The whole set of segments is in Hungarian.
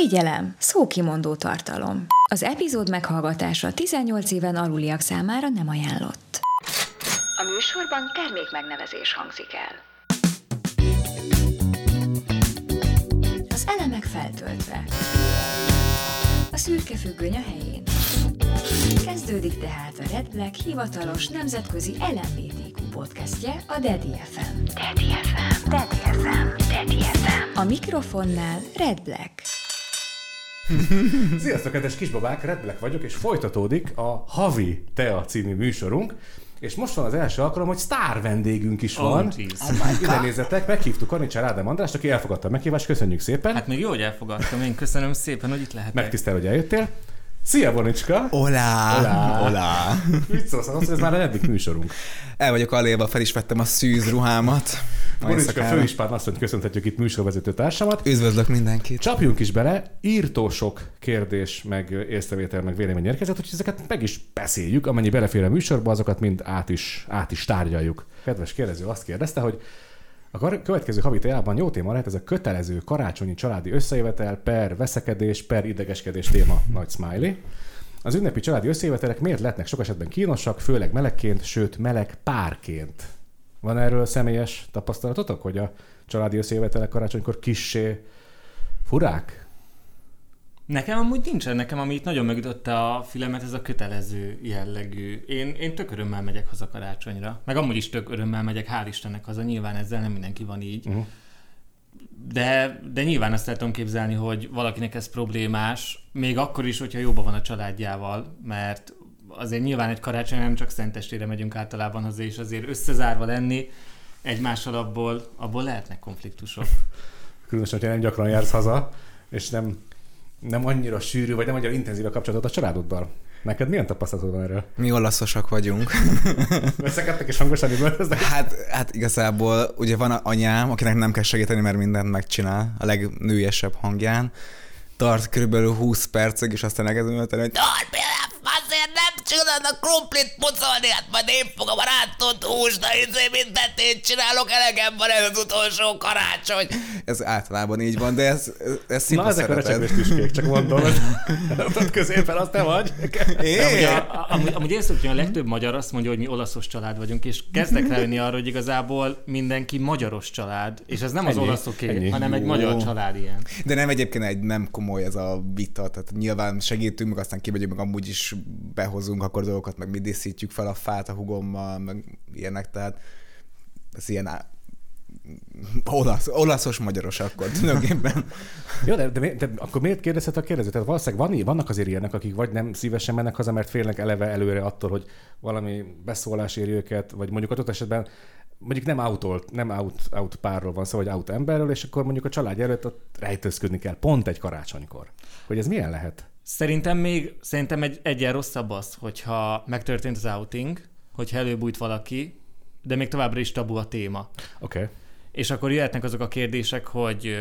Figyelem! Szókimondó tartalom. Az epizód meghallgatása 18 éven aluliak számára nem ajánlott. A műsorban termék megnevezés hangzik el. Az elemek feltöltve. A szürke függöny a helyén. Kezdődik tehát a Red Black hivatalos nemzetközi LMBTQ podcastje, a Daddy FM. Daddy FM. Daddy FM. Daddy FM. A mikrofonnál Red Black. Sziasztok, kedves kisbabák, Red Black vagyok, és folytatódik a Havi Tea című műsorunk. És most van az első alkalom, hogy sztár vendégünk is van. Oh, jeez. oh Ide nézzetek, meghívtuk Kanicsár Ádám Andrást, aki elfogadta a meghívást, köszönjük szépen. Hát még jó, hogy elfogadtam, én köszönöm szépen, hogy itt lehetek. Megtisztel, hogy eljöttél. Szia, Bonicska! Olá! Olá! Olá! Mit szólsz, hogy ez már a negyedik műsorunk. El vagyok aléva, fel is vettem a szűz ruhámat. Bonicska főispán azt mondja, köszönhetjük itt műsorvezető társamat. Üdvözlök mindenkit! Csapjunk is bele, írtó sok kérdés, meg észrevétel, meg vélemény érkezett, hogy ezeket meg is beszéljük, amennyi belefér a műsorba, azokat mind át is, át is tárgyaljuk. Kedves kérdező azt kérdezte, hogy a következő havi témában jó téma lehet ez a kötelező karácsonyi családi összejövetel per veszekedés per idegeskedés téma, nagy smiley. Az ünnepi családi összejövetelek miért lehetnek sok esetben kínosak, főleg melegként, sőt meleg párként? Van erről személyes tapasztalatotok, hogy a családi összejövetelek karácsonykor kissé furák? Nekem amúgy nincsen, nekem ami itt nagyon megütötte a filmet, ez a kötelező jellegű. Én, én tök örömmel megyek haza karácsonyra. Meg amúgy is tök örömmel megyek, hál' Istennek haza, nyilván ezzel nem mindenki van így. Uh-huh. De, de nyilván azt tudom képzelni, hogy valakinek ez problémás, még akkor is, hogyha jóban van a családjával, mert azért nyilván egy karácsony nem csak szentestére megyünk általában haza, és azért összezárva lenni egymással abból, abból lehetnek konfliktusok. Különösen, hogyha nem gyakran jársz haza, és nem, nem annyira sűrű, vagy nem annyira intenzív a kapcsolatod a családoddal. Neked milyen tapasztalatod van erről? Mi olaszosak vagyunk. Veszekedtek és hangosan üvöltöznek? Hát, hát igazából ugye van anyám, akinek nem kell segíteni, mert mindent megcsinál, a legnőjesebb hangján. Tart körülbelül 20 percig, és aztán elkezdem üvölteni, hogy A krumplit pucolni, hát majd én fogom a rántott húst, de izé mindent én csinálok, elegem van ez az utolsó karácsony. ez általában így van, de ez, ez Na, szipa ezek a szeretet. recsegős tüskék, csak mondom. Ott középen az te vagy. De amúgy, Én? a, a- amúgy, amúgy én szoktam, hogy a legtöbb magyar azt mondja, hogy mi olaszos család vagyunk, és kezdek rájönni arra, hogy igazából mindenki magyaros család, és ez nem az Ennyi, olaszoké, ennyi. hanem egy Jó. magyar család ilyen. De nem egyébként egy nem komoly ez a vita, tehát nyilván segítünk, meg aztán kimegyünk, meg amúgy is behozunk akkor dolgokat, meg mi díszítjük fel a fát a hugommal, meg ilyenek, tehát ez ilyen á- olasz, olaszos magyaros akkor tulajdonképpen. Jó, de, de, de, akkor miért kérdezhet a kérdező? Tehát valószínűleg van, vannak azért ilyenek, akik vagy nem szívesen mennek haza, mert félnek eleve előre attól, hogy valami beszólás éri őket, vagy mondjuk adott esetben mondjuk nem autolt, nem out, out párról van szó, vagy out emberről, és akkor mondjuk a család előtt ott rejtőzködni kell, pont egy karácsonykor. Hogy ez milyen lehet? Szerintem még, szerintem egy, egyen rosszabb az, hogyha megtörtént az outing, hogyha előbújt valaki, de még továbbra is tabu a téma. Oké. Okay. És akkor jöhetnek azok a kérdések, hogy,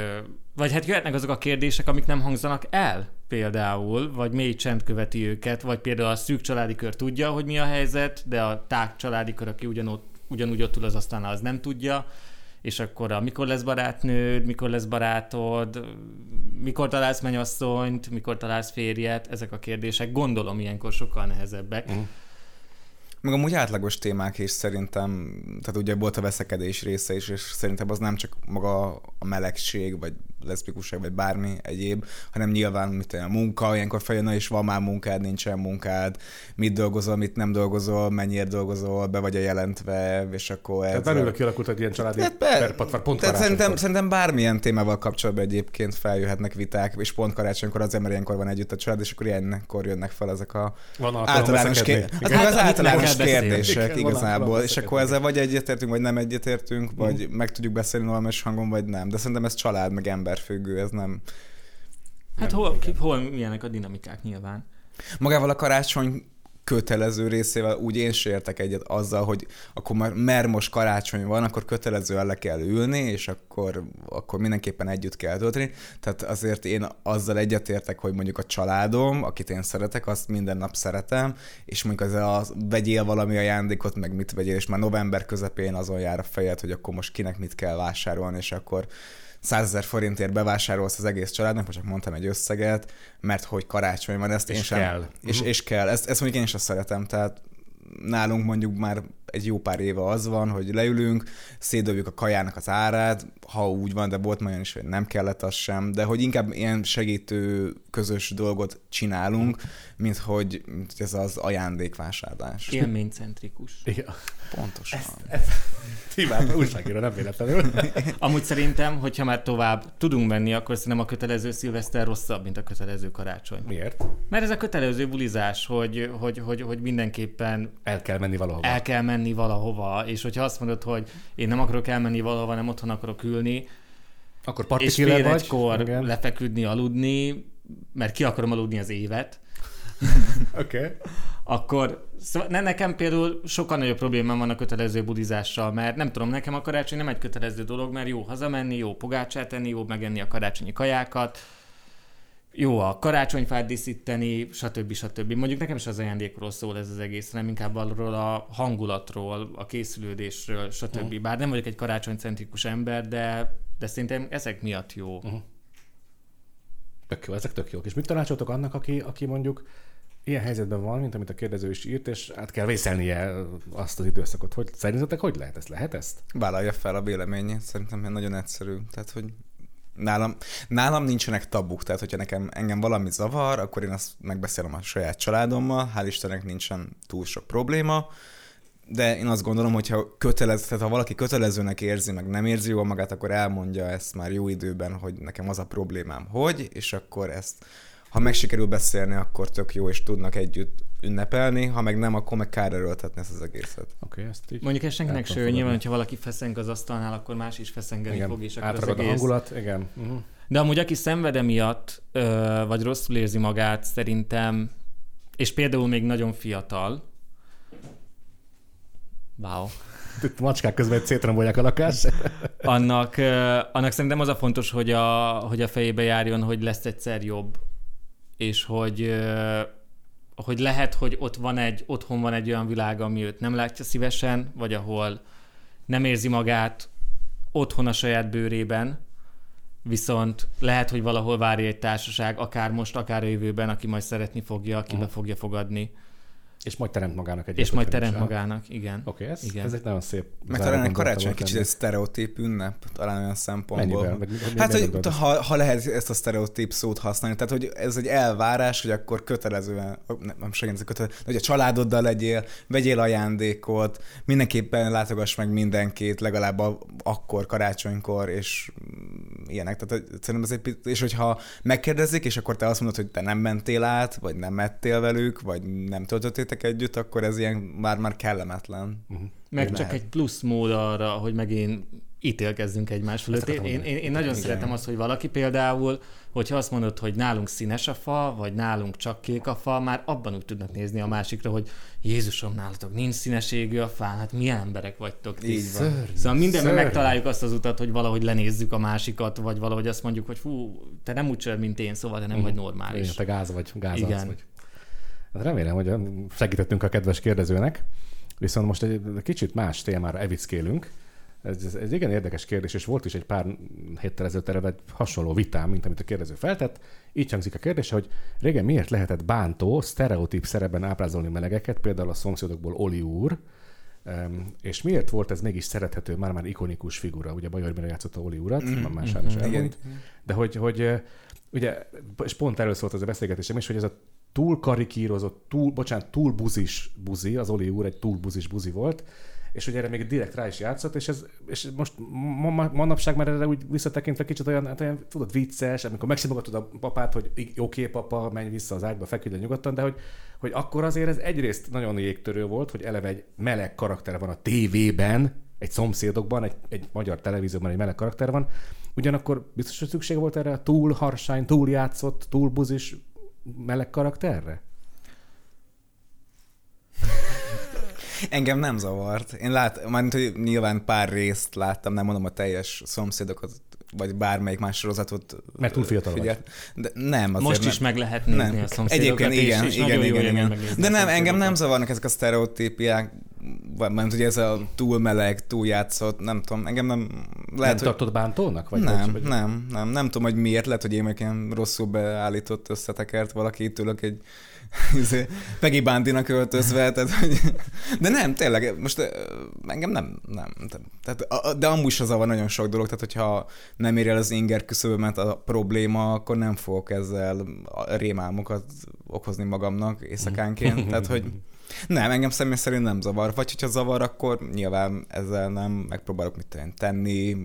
vagy hát jöhetnek azok a kérdések, amik nem hangzanak el például, vagy mély csend követi őket, vagy például a szűk családi kör tudja, hogy mi a helyzet, de a tág családi kör, aki ugyanott, ugyanúgy ott ül az asztalnál, az nem tudja, és akkor a mikor lesz barátnőd, mikor lesz barátod, mikor találsz mennyasszonyt, mikor találsz férjet, ezek a kérdések gondolom ilyenkor sokkal nehezebbek. Mhm. Meg amúgy átlagos témák is szerintem, tehát ugye volt a veszekedés része is, és szerintem az nem csak maga a melegség, vagy leszbikusság, vagy bármi egyéb, hanem nyilván mit a munka, ilyenkor feljön, és van már munkád, nincsen munkád, mit dolgozol, mit nem dolgozol, mennyire dolgozol, be vagy a jelentve, és akkor Tehát ez... belőle kialakult egy ilyen családi Hát be- per, pont, Tehát szerintem, szerintem bármilyen témával kapcsolatban egyébként feljöhetnek viták, és pont karácsonykor az ember ilyenkor van együtt a család, és akkor ilyenkor jönnek fel ezek a Van általános, veszekedni. ké- Igen. hát meg az Hát, meg általános kérdések igazából, és akkor ezzel vagy egyetértünk, vagy nem egyetértünk, vagy meg tudjuk beszélni normális hangon, vagy nem. De szerintem ez család, meg emberfüggő, ez nem. Hát hol, ki, hol milyenek a dinamikák nyilván. Magával a karácsony kötelező részével úgy én se értek egyet azzal, hogy akkor már, mert most karácsony van, akkor kötelezően le kell ülni, és akkor, akkor mindenképpen együtt kell tölteni. Tehát azért én azzal egyetértek, hogy mondjuk a családom, akit én szeretek, azt minden nap szeretem, és mondjuk az a vegyél valami ajándékot, meg mit vegyél, és már november közepén azon jár a fejed, hogy akkor most kinek mit kell vásárolni, és akkor 100 forintért bevásárolsz az egész családnak, most csak mondtam egy összeget, mert hogy karácsony van, ezt És én sem... kell. És, és kell. Ezt, ezt mondjuk én is azt szeretem, tehát nálunk mondjuk már egy jó pár éve az van, hogy leülünk, szédobjuk a kajának az árát, ha úgy van, de volt már olyan is, hogy nem kellett az sem, de hogy inkább ilyen segítő közös dolgot csinálunk, mint hogy ez az ajándékvásárlás. Élménycentrikus. Igen. Pontosan. Hibát, újságíró, nem véletlenül. Amúgy szerintem, hogyha már tovább tudunk menni, akkor szerintem a kötelező szilveszter rosszabb, mint a kötelező karácsony. Miért? Mert ez a kötelező bulizás, hogy, hogy, hogy, hogy mindenképpen El kell menni valahova. el kell menni valahova, és hogyha azt mondod, hogy én nem akarok elmenni valahova, nem otthon akarok ülni, Akkor és fél vagy. egykor Igen. lefeküdni, aludni, mert ki akarom aludni az évet, Oké. Okay. akkor szóval ne, nekem például sokkal nagyobb problémám van a kötelező budizással, mert nem tudom, nekem a karácsony nem egy kötelező dolog, mert jó hazamenni, jó pogácsát enni, jó megenni a karácsonyi kajákat, jó a karácsonyfát díszíteni, stb. stb. Mondjuk nekem is az ajándékról szól ez az egész, nem inkább arról a hangulatról, a készülődésről, stb. Bár nem vagyok egy karácsonycentrikus ember, de, de szerintem ezek miatt jó. Uh-huh. Tök jó, ezek tök jók. És mit tanácsoltok annak, aki, aki mondjuk ilyen helyzetben van, mint amit a kérdező is írt, és át kell vészelnie azt az időszakot. Hogy szerintetek hogy lehet ezt? Lehet ezt? Vállalja fel a véleményét, szerintem nagyon egyszerű. Tehát, hogy nálam, nálam nincsenek tabuk, tehát hogyha nekem engem valami zavar, akkor én azt megbeszélem a saját családommal, hál' Istennek nincsen túl sok probléma, de én azt gondolom, hogy ha kötelező, tehát ha valaki kötelezőnek érzi, meg nem érzi jól magát, akkor elmondja ezt már jó időben, hogy nekem az a problémám, hogy, és akkor ezt, ha meg sikerül beszélni, akkor tök jó, és tudnak együtt ünnepelni, ha meg nem, akkor meg kár erőltetni ezt az egészet. Oké, okay, ezt így... Mondjuk ez senkinek se nyilván, hogyha valaki feszeng az asztalnál, akkor más is feszengeni Igen, fog, és akkor az átragad a egész... hangulat, igen. Uh-huh. De amúgy aki szenved emiatt, ö, vagy rosszul érzi magát, szerintem, és például még nagyon fiatal, wow, Itt macskák közben szétrombolják a lakást. annak, ö, annak szerintem az a fontos, hogy a, hogy a fejébe járjon, hogy lesz egyszer jobb, és hogy, hogy lehet, hogy ott van egy, otthon van egy olyan világ, ami őt nem látja szívesen, vagy ahol nem érzi magát otthon a saját bőrében, viszont lehet, hogy valahol várja egy társaság, akár most, akár a jövőben, aki majd szeretni fogja, aki be fogja fogadni, És majd teremt magának egy és majd is, teremt aha. magának, igen. Oké, okay, ez, Igen. ez egy nagyon szép Meg talán egy karácsony kicsit egy sztereotíp ünnep, talán olyan szempontból. Hát, hogy ha, ha lehet ezt a sztereotíp szót használni, tehát, hogy ez egy elvárás, hogy akkor kötelezően, nem, nem segít, kötelező, hogy a családoddal legyél, vegyél ajándékot, mindenképpen látogass meg mindenkit, legalább a, akkor, karácsonykor, és mm, ilyenek. Tehát hogy szerintem ez egy, és hogyha megkérdezik, és akkor te azt mondod, hogy te nem mentél át, vagy nem ettél velük, vagy nem töltöttétek együtt, akkor ez ilyen már-már kellemetlen. Uh-huh. Meg Lehet. csak egy plusz mód arra, hogy megint ítélkezzünk egymás fölött. Én, én, én, én nagyon Igen. szeretem azt, hogy valaki például, hogyha azt mondod, hogy nálunk színes a fa, vagy nálunk csak kék a fa, már abban úgy tudnak nézni a másikra, hogy Jézusom, nálatok nincs színeségű a fán, hát milyen emberek vagytok ti. Így van. Szóval mindenben Szörnyű. megtaláljuk azt az utat, hogy valahogy lenézzük a másikat, vagy valahogy azt mondjuk, hogy fú, te nem úgy csinálod, mint én, szóval te nem vagy normális. Igen, te gáz vagy, gáz Igen. vagy. Remélem, hogy segítettünk a kedves kérdezőnek, viszont most egy kicsit más témára evickélünk. Ez, ez egy igen érdekes kérdés, és volt is egy pár héttel ezelőtt erre egy hasonló vitám, mint amit a kérdező feltett. Így hangzik a kérdése, hogy régen miért lehetett bántó, sztereotíp szerepben ábrázolni melegeket, például a szomszédokból Oli úr, és miért volt ez mégis szerethető, már-már ikonikus figura? Ugye Bajor Mire játszotta Oli urat, mm, már sajnos mhm, elmúlt. De hogy, hogy ugye, és pont erről szólt az a beszélgetésem is, hogy ez a túl karikírozott, túl, bocsánat, túl buzis buzi, az Oli úr egy túl buzis buzi volt, és ugye erre még direkt rá is játszott, és, ez, és most ma, ma, manapság már erre úgy visszatekintve kicsit olyan, hát olyan, tudod, vicces, amikor megsimogatod a papát, hogy "I- oké, papa, menj vissza az ágyba, feküdj nyugodtan, de hogy, hogy akkor azért ez egyrészt nagyon jégtörő volt, hogy eleve egy meleg karakter van a tévében, egy szomszédokban, egy, egy magyar televízióban egy meleg karakter van, ugyanakkor biztos, hogy szükség volt erre túl harsány, túl játszott, túl buzis meleg karakterre? Engem nem zavart. Én lát, már hogy nyilván pár részt láttam, nem mondom a teljes szomszédokat, vagy bármelyik más sorozatot. Mert túl fiatal vagy. figyelt. De nem, azért Most nem. is meg lehet nézni a szomszédokat, Egyébként és- igen, és igen, igen, igen. megnézni De nem, engem nem zavarnak ezek a sztereotípiák. Mert ugye ez a túl meleg, túl játszott, nem tudom, engem nem... Lehet, nem tartod bántónak? Vagy nem, vagy, nem, nem, nem tudom, hogy miért, lehet, hogy én meg ilyen rosszul beállított, összetekert valaki, tőlük egy izé, Peggy Bandinak öltözve, tehát, hogy, de nem, tényleg, most engem nem, nem. Tehát, de amúgy is az van nagyon sok dolog, tehát hogyha nem ér el az inger küszöbömet a probléma, akkor nem fogok ezzel rémálmokat okozni magamnak éjszakánként, tehát, hogy nem, engem személy szerint nem zavar, vagy hogyha zavar, akkor nyilván ezzel nem megpróbálok mit tenni,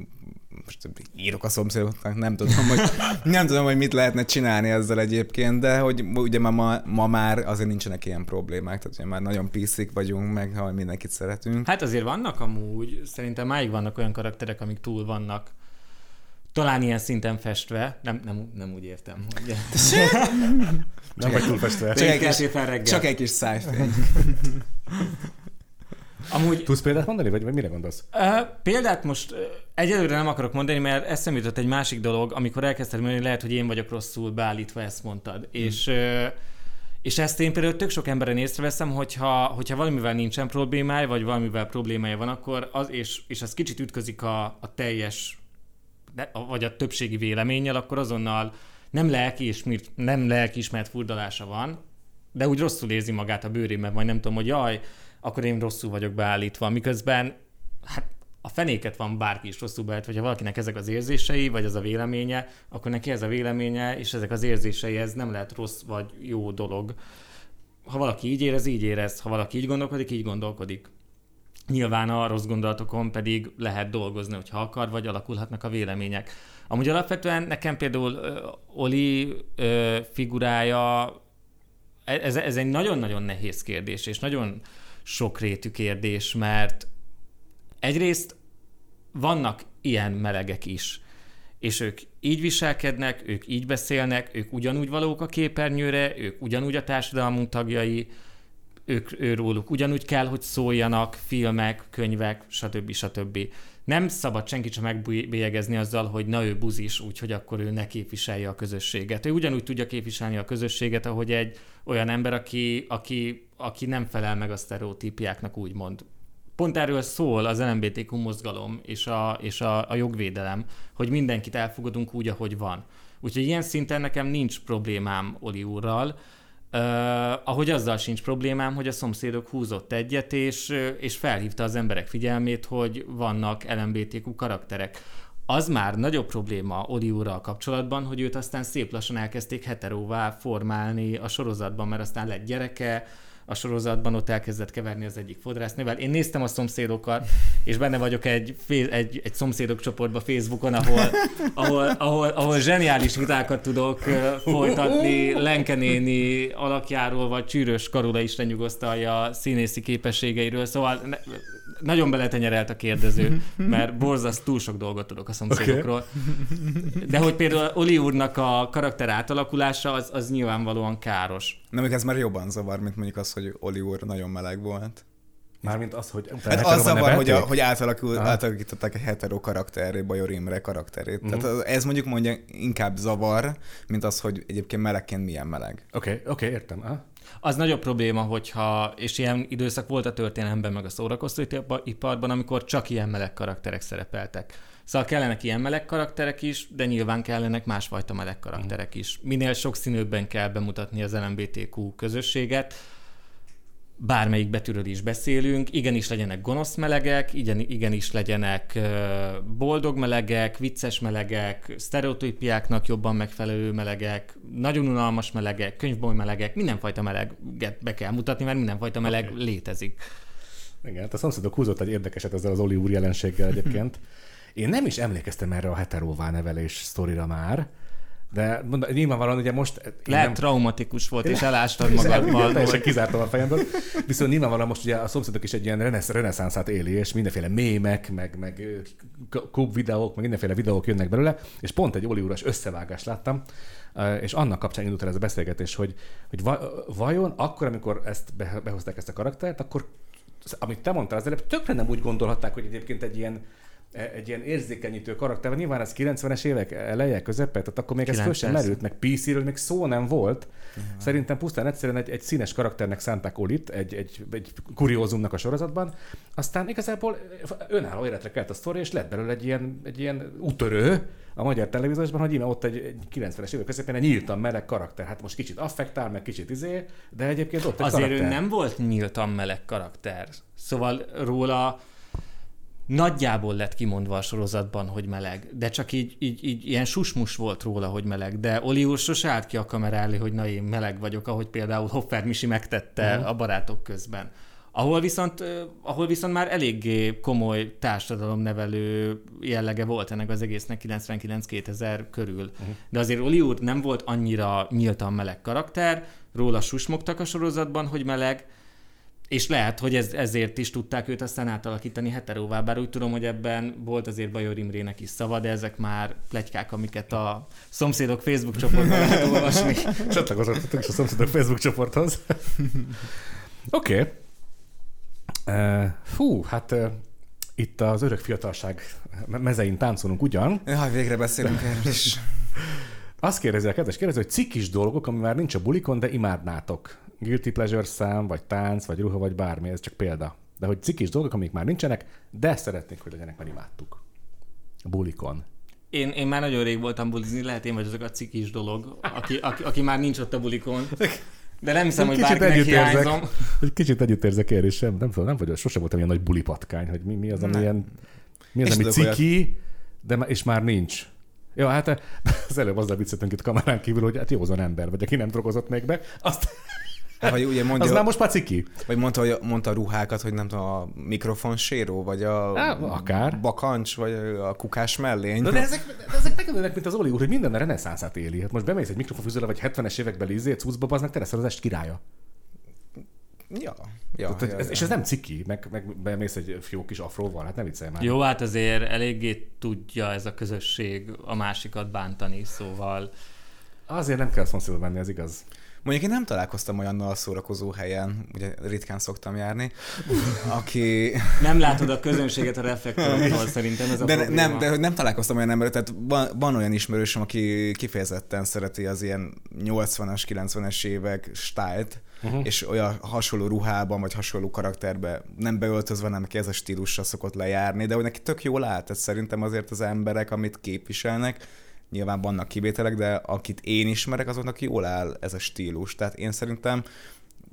most írok a szomszédoknak, nem tudom, hogy, nem tudom, hogy mit lehetne csinálni ezzel egyébként, de hogy ugye ma, ma, ma már azért nincsenek ilyen problémák, tehát ugye már nagyon piszik vagyunk, meg ha mindenkit szeretünk. Hát azért vannak amúgy, szerintem máig vannak olyan karakterek, amik túl vannak talán ilyen szinten festve, nem, nem, nem úgy értem, hogy Nem vagy túlfestve. Csak egy, kis, csak egy kis szájfény. Amúgy Tudsz példát mondani, vagy, vagy mire gondolsz? Uh, példát most uh, egyelőre nem akarok mondani, mert eszem jutott egy másik dolog, amikor elkezdted mondani, lehet, hogy én vagyok rosszul beállítva, ezt mondtad. Hmm. És, uh, és ezt én például tök sok emberen észreveszem, hogyha, hogyha valamivel nincsen problémája, vagy valamivel problémája van, akkor az, és, és az kicsit ütközik a, a teljes, de- vagy a többségi véleménnyel, akkor azonnal nem lelki, és nem lelkiismert furdalása van, de úgy rosszul érzi magát a bőrében, vagy nem tudom, hogy jaj, akkor én rosszul vagyok beállítva, miközben hát a fenéket van bárki is rosszul beállítva, hogyha valakinek ezek az érzései, vagy az a véleménye, akkor neki ez a véleménye, és ezek az érzései, ez nem lehet rossz vagy jó dolog. Ha valaki így érez, így érez, ha valaki így gondolkodik, így gondolkodik. Nyilván a rossz gondolatokon pedig lehet dolgozni, hogyha akar, vagy alakulhatnak a vélemények. Amúgy alapvetően nekem például ö, Oli figurája, ez, ez egy nagyon-nagyon nehéz kérdés, és nagyon sokrétű kérdés, mert egyrészt vannak ilyen melegek is, és ők így viselkednek, ők így beszélnek, ők ugyanúgy valók a képernyőre, ők ugyanúgy a társadalmunk tagjai, ők őróluk ugyanúgy kell, hogy szóljanak filmek, könyvek, stb. stb. Nem szabad senki sem megbélyegezni azzal, hogy na ő buzis, úgyhogy akkor ő ne képviselje a közösséget. Ő ugyanúgy tudja képviselni a közösséget, ahogy egy olyan ember, aki, aki, aki nem felel meg a sztereotípiáknak, úgymond. Pont erről szól az LMBTQ mozgalom és a, és a, a jogvédelem, hogy mindenkit elfogadunk úgy, ahogy van. Úgyhogy ilyen szinten nekem nincs problémám Oli úrral, Uh, ahogy azzal sincs problémám, hogy a szomszédok húzott egyet, és, és felhívta az emberek figyelmét, hogy vannak LMBTQ karakterek. Az már nagyobb probléma Oli úrral kapcsolatban, hogy őt aztán szép lassan elkezdték heteróvá formálni a sorozatban, mert aztán lett gyereke, a sorozatban ott elkezdett keverni az egyik fodrásznővel. Én néztem a szomszédokat, és benne vagyok egy, egy, egy szomszédok csoportban Facebookon, ahol, ahol, ahol, ahol zseniális vitákat tudok folytatni Lenke néni alakjáról, vagy Csűrös Karula is lenyugosztalja színészi képességeiről, szóval ne, nagyon beletenyerelt a kérdező, mert borzaszt túl sok dolgot tudok a szomszédokról. De hogy például Oli úrnak a karakter átalakulása, az, az nyilvánvalóan káros. Nem, ez már jobban zavar, mint mondjuk az, hogy Oli úr nagyon meleg volt. Mármint az, hogy... Hát az zavar, hogy, a, hogy átalakul, átalakították egy hetero karakterré, Bajor Imre karakterét. Mhm. Uh-huh. Tehát az- ez mondjuk mondja inkább zavar, mint az, hogy egyébként melegként milyen meleg. Oké, okay, oké, okay, értem. Aha. Az nagyobb probléma, hogyha, és ilyen időszak volt a történelemben, meg a szórakoztatóiparban, amikor csak ilyen meleg karakterek szerepeltek. Szóval kellenek ilyen meleg karakterek is, de nyilván kellenek másfajta meleg karakterek is. Minél sokszínűbben kell bemutatni az LMBTQ közösséget, bármelyik betűről is beszélünk, igenis legyenek gonosz melegek, igen, igenis legyenek boldog melegek, vicces melegek, sztereotípiáknak jobban megfelelő melegek, nagyon unalmas melegek, könyvboly melegek, mindenfajta meleget be kell mutatni, mert mindenfajta meleg okay. létezik. Igen, hát a szomszédok húzott egy érdekeset ezzel az Oli úr jelenséggel egyébként. Én nem is emlékeztem erre a heteróvá nevelés sztorira már, de mondom, nyilvánvalóan ugye most... Lehet nem- traumatikus volt, és elástad magadban. Teljesen kizártam a fejemből. Viszont nyilvánvalóan most ugye a szomszédok is egy ilyen renesz, reneszánszát éli, és mindenféle mémek, meg, meg kub videók, meg mindenféle videók jönnek belőle, és pont egy Oli úras összevágást láttam, és annak kapcsán indult el ez a beszélgetés, hogy, hogy va- vajon akkor, amikor ezt be- behozták ezt a karaktert, akkor amit te mondtál az előbb, tökre nem úgy gondolhatták, hogy egyébként egy ilyen egy ilyen érzékenyítő karakter, nyilván ez 90-es évek eleje, közepe, tehát akkor még ez föl sem 90. merült, meg PC-ről még szó nem volt. Szerintem pusztán egyszerűen egy, egy színes karakternek szánták Olit, egy, egy, egy kuriózumnak a sorozatban, aztán igazából önálló életre kelt a sztori, és lett belőle egy ilyen, egy ilyen utörő a magyar televíziósban, hogy íme ott egy, egy 90-es évek közepén egy nyíltan meleg karakter. Hát most kicsit affektál, meg kicsit izé, de egyébként ott egy Azért karakter. ő nem volt nyíltan meleg karakter. Szóval róla nagyjából lett kimondva a sorozatban, hogy meleg, de csak így, így, így ilyen susmus volt róla, hogy meleg, de Oli úr sose állt ki a kamera elé, hogy na én meleg vagyok, ahogy például Hopper Misi megtette uh-huh. a barátok közben. Ahol viszont, ahol viszont már eléggé komoly társadalomnevelő jellege volt ennek az egésznek 99-2000 körül. Uh-huh. De azért Oli úr nem volt annyira nyíltan meleg karakter, róla susmogtak a sorozatban, hogy meleg, és lehet, hogy ez, ezért is tudták őt aztán átalakítani heteróvá, bár úgy tudom, hogy ebben volt azért Bajor Imrének is szava, de ezek már plegykák, amiket a szomszédok Facebook csoportban lehet olvasni. Csatlakozottunk is a szomszédok Facebook csoporthoz. Oké. okay. Uh, fú, hát uh, itt az örök fiatalság me- mezein táncolunk ugyan. Jaj, végre beszélünk erről is. Azt kérdezi a kedves kérdező, hogy cikkis dolgok, ami már nincs a bulikon, de imádnátok. Guilty pleasure szám, vagy tánc, vagy ruha, vagy bármi, ez csak példa. De hogy cikkis dolgok, amik már nincsenek, de szeretnék, hogy legyenek, mert imádtuk. A bulikon. Én, én már nagyon rég voltam bulizni, lehet én vagy azok a cikis dolog, aki, aki, aki már nincs ott a bulikon. De nem hiszem, hogy Kicsit bárkinek hiányzom. Egy kicsit együtt érzek én is, sem, nem tudom, nem vagyok, sosem voltam ilyen nagy bulipatkány, hogy mi, mi az, ami Nem. ilyen, mi az, És ami ciki, de má- és már nincs. Jó, hát az előbb azzal vicceltünk itt kamerán kívül, hogy hát józan ember vagy, aki nem drogozott még be, azt, Hát, vagy ugye az mondja, már most már ciki. vagy mondta, hogy mondta a ruhákat, hogy nem tudom, a mikrofonséró, vagy a Á, akár. bakancs, vagy a kukás mellény. De, de ezek, de ezek megönnek, mint az Oli úr, hogy minden a reneszánszát éli. Hát most bemész egy mikrofonfűzőre, vagy 70-es években izé, cuccba, az meg te leszel az est királya. Ja, ja, Tehát, ja, ez, ja. és ez nem ciki, meg, meg bemész egy fió kis afróval, hát ne viccelj már. Jó, hát azért eléggé tudja ez a közösség a másikat bántani, szóval Azért nem kell szomszédba menni, ez igaz. Mondjuk én nem találkoztam olyannal a szórakozó helyen, ugye ritkán szoktam járni, aki... nem látod a közönséget a reflektoroktól, szerintem ez a De probléma. nem, de hogy nem találkoztam olyan emberrel, tehát van, van olyan ismerősöm, aki kifejezetten szereti az ilyen 80-as, 90-es évek stájlt, uh-huh. és olyan hasonló ruhában, vagy hasonló karakterbe nem beöltözve, nem ki ez a stílusra szokott lejárni, de hogy neki tök jól áll, tehát szerintem azért az emberek, amit képviselnek, nyilván vannak kivételek, de akit én ismerek, azoknak jól áll ez a stílus. Tehát én szerintem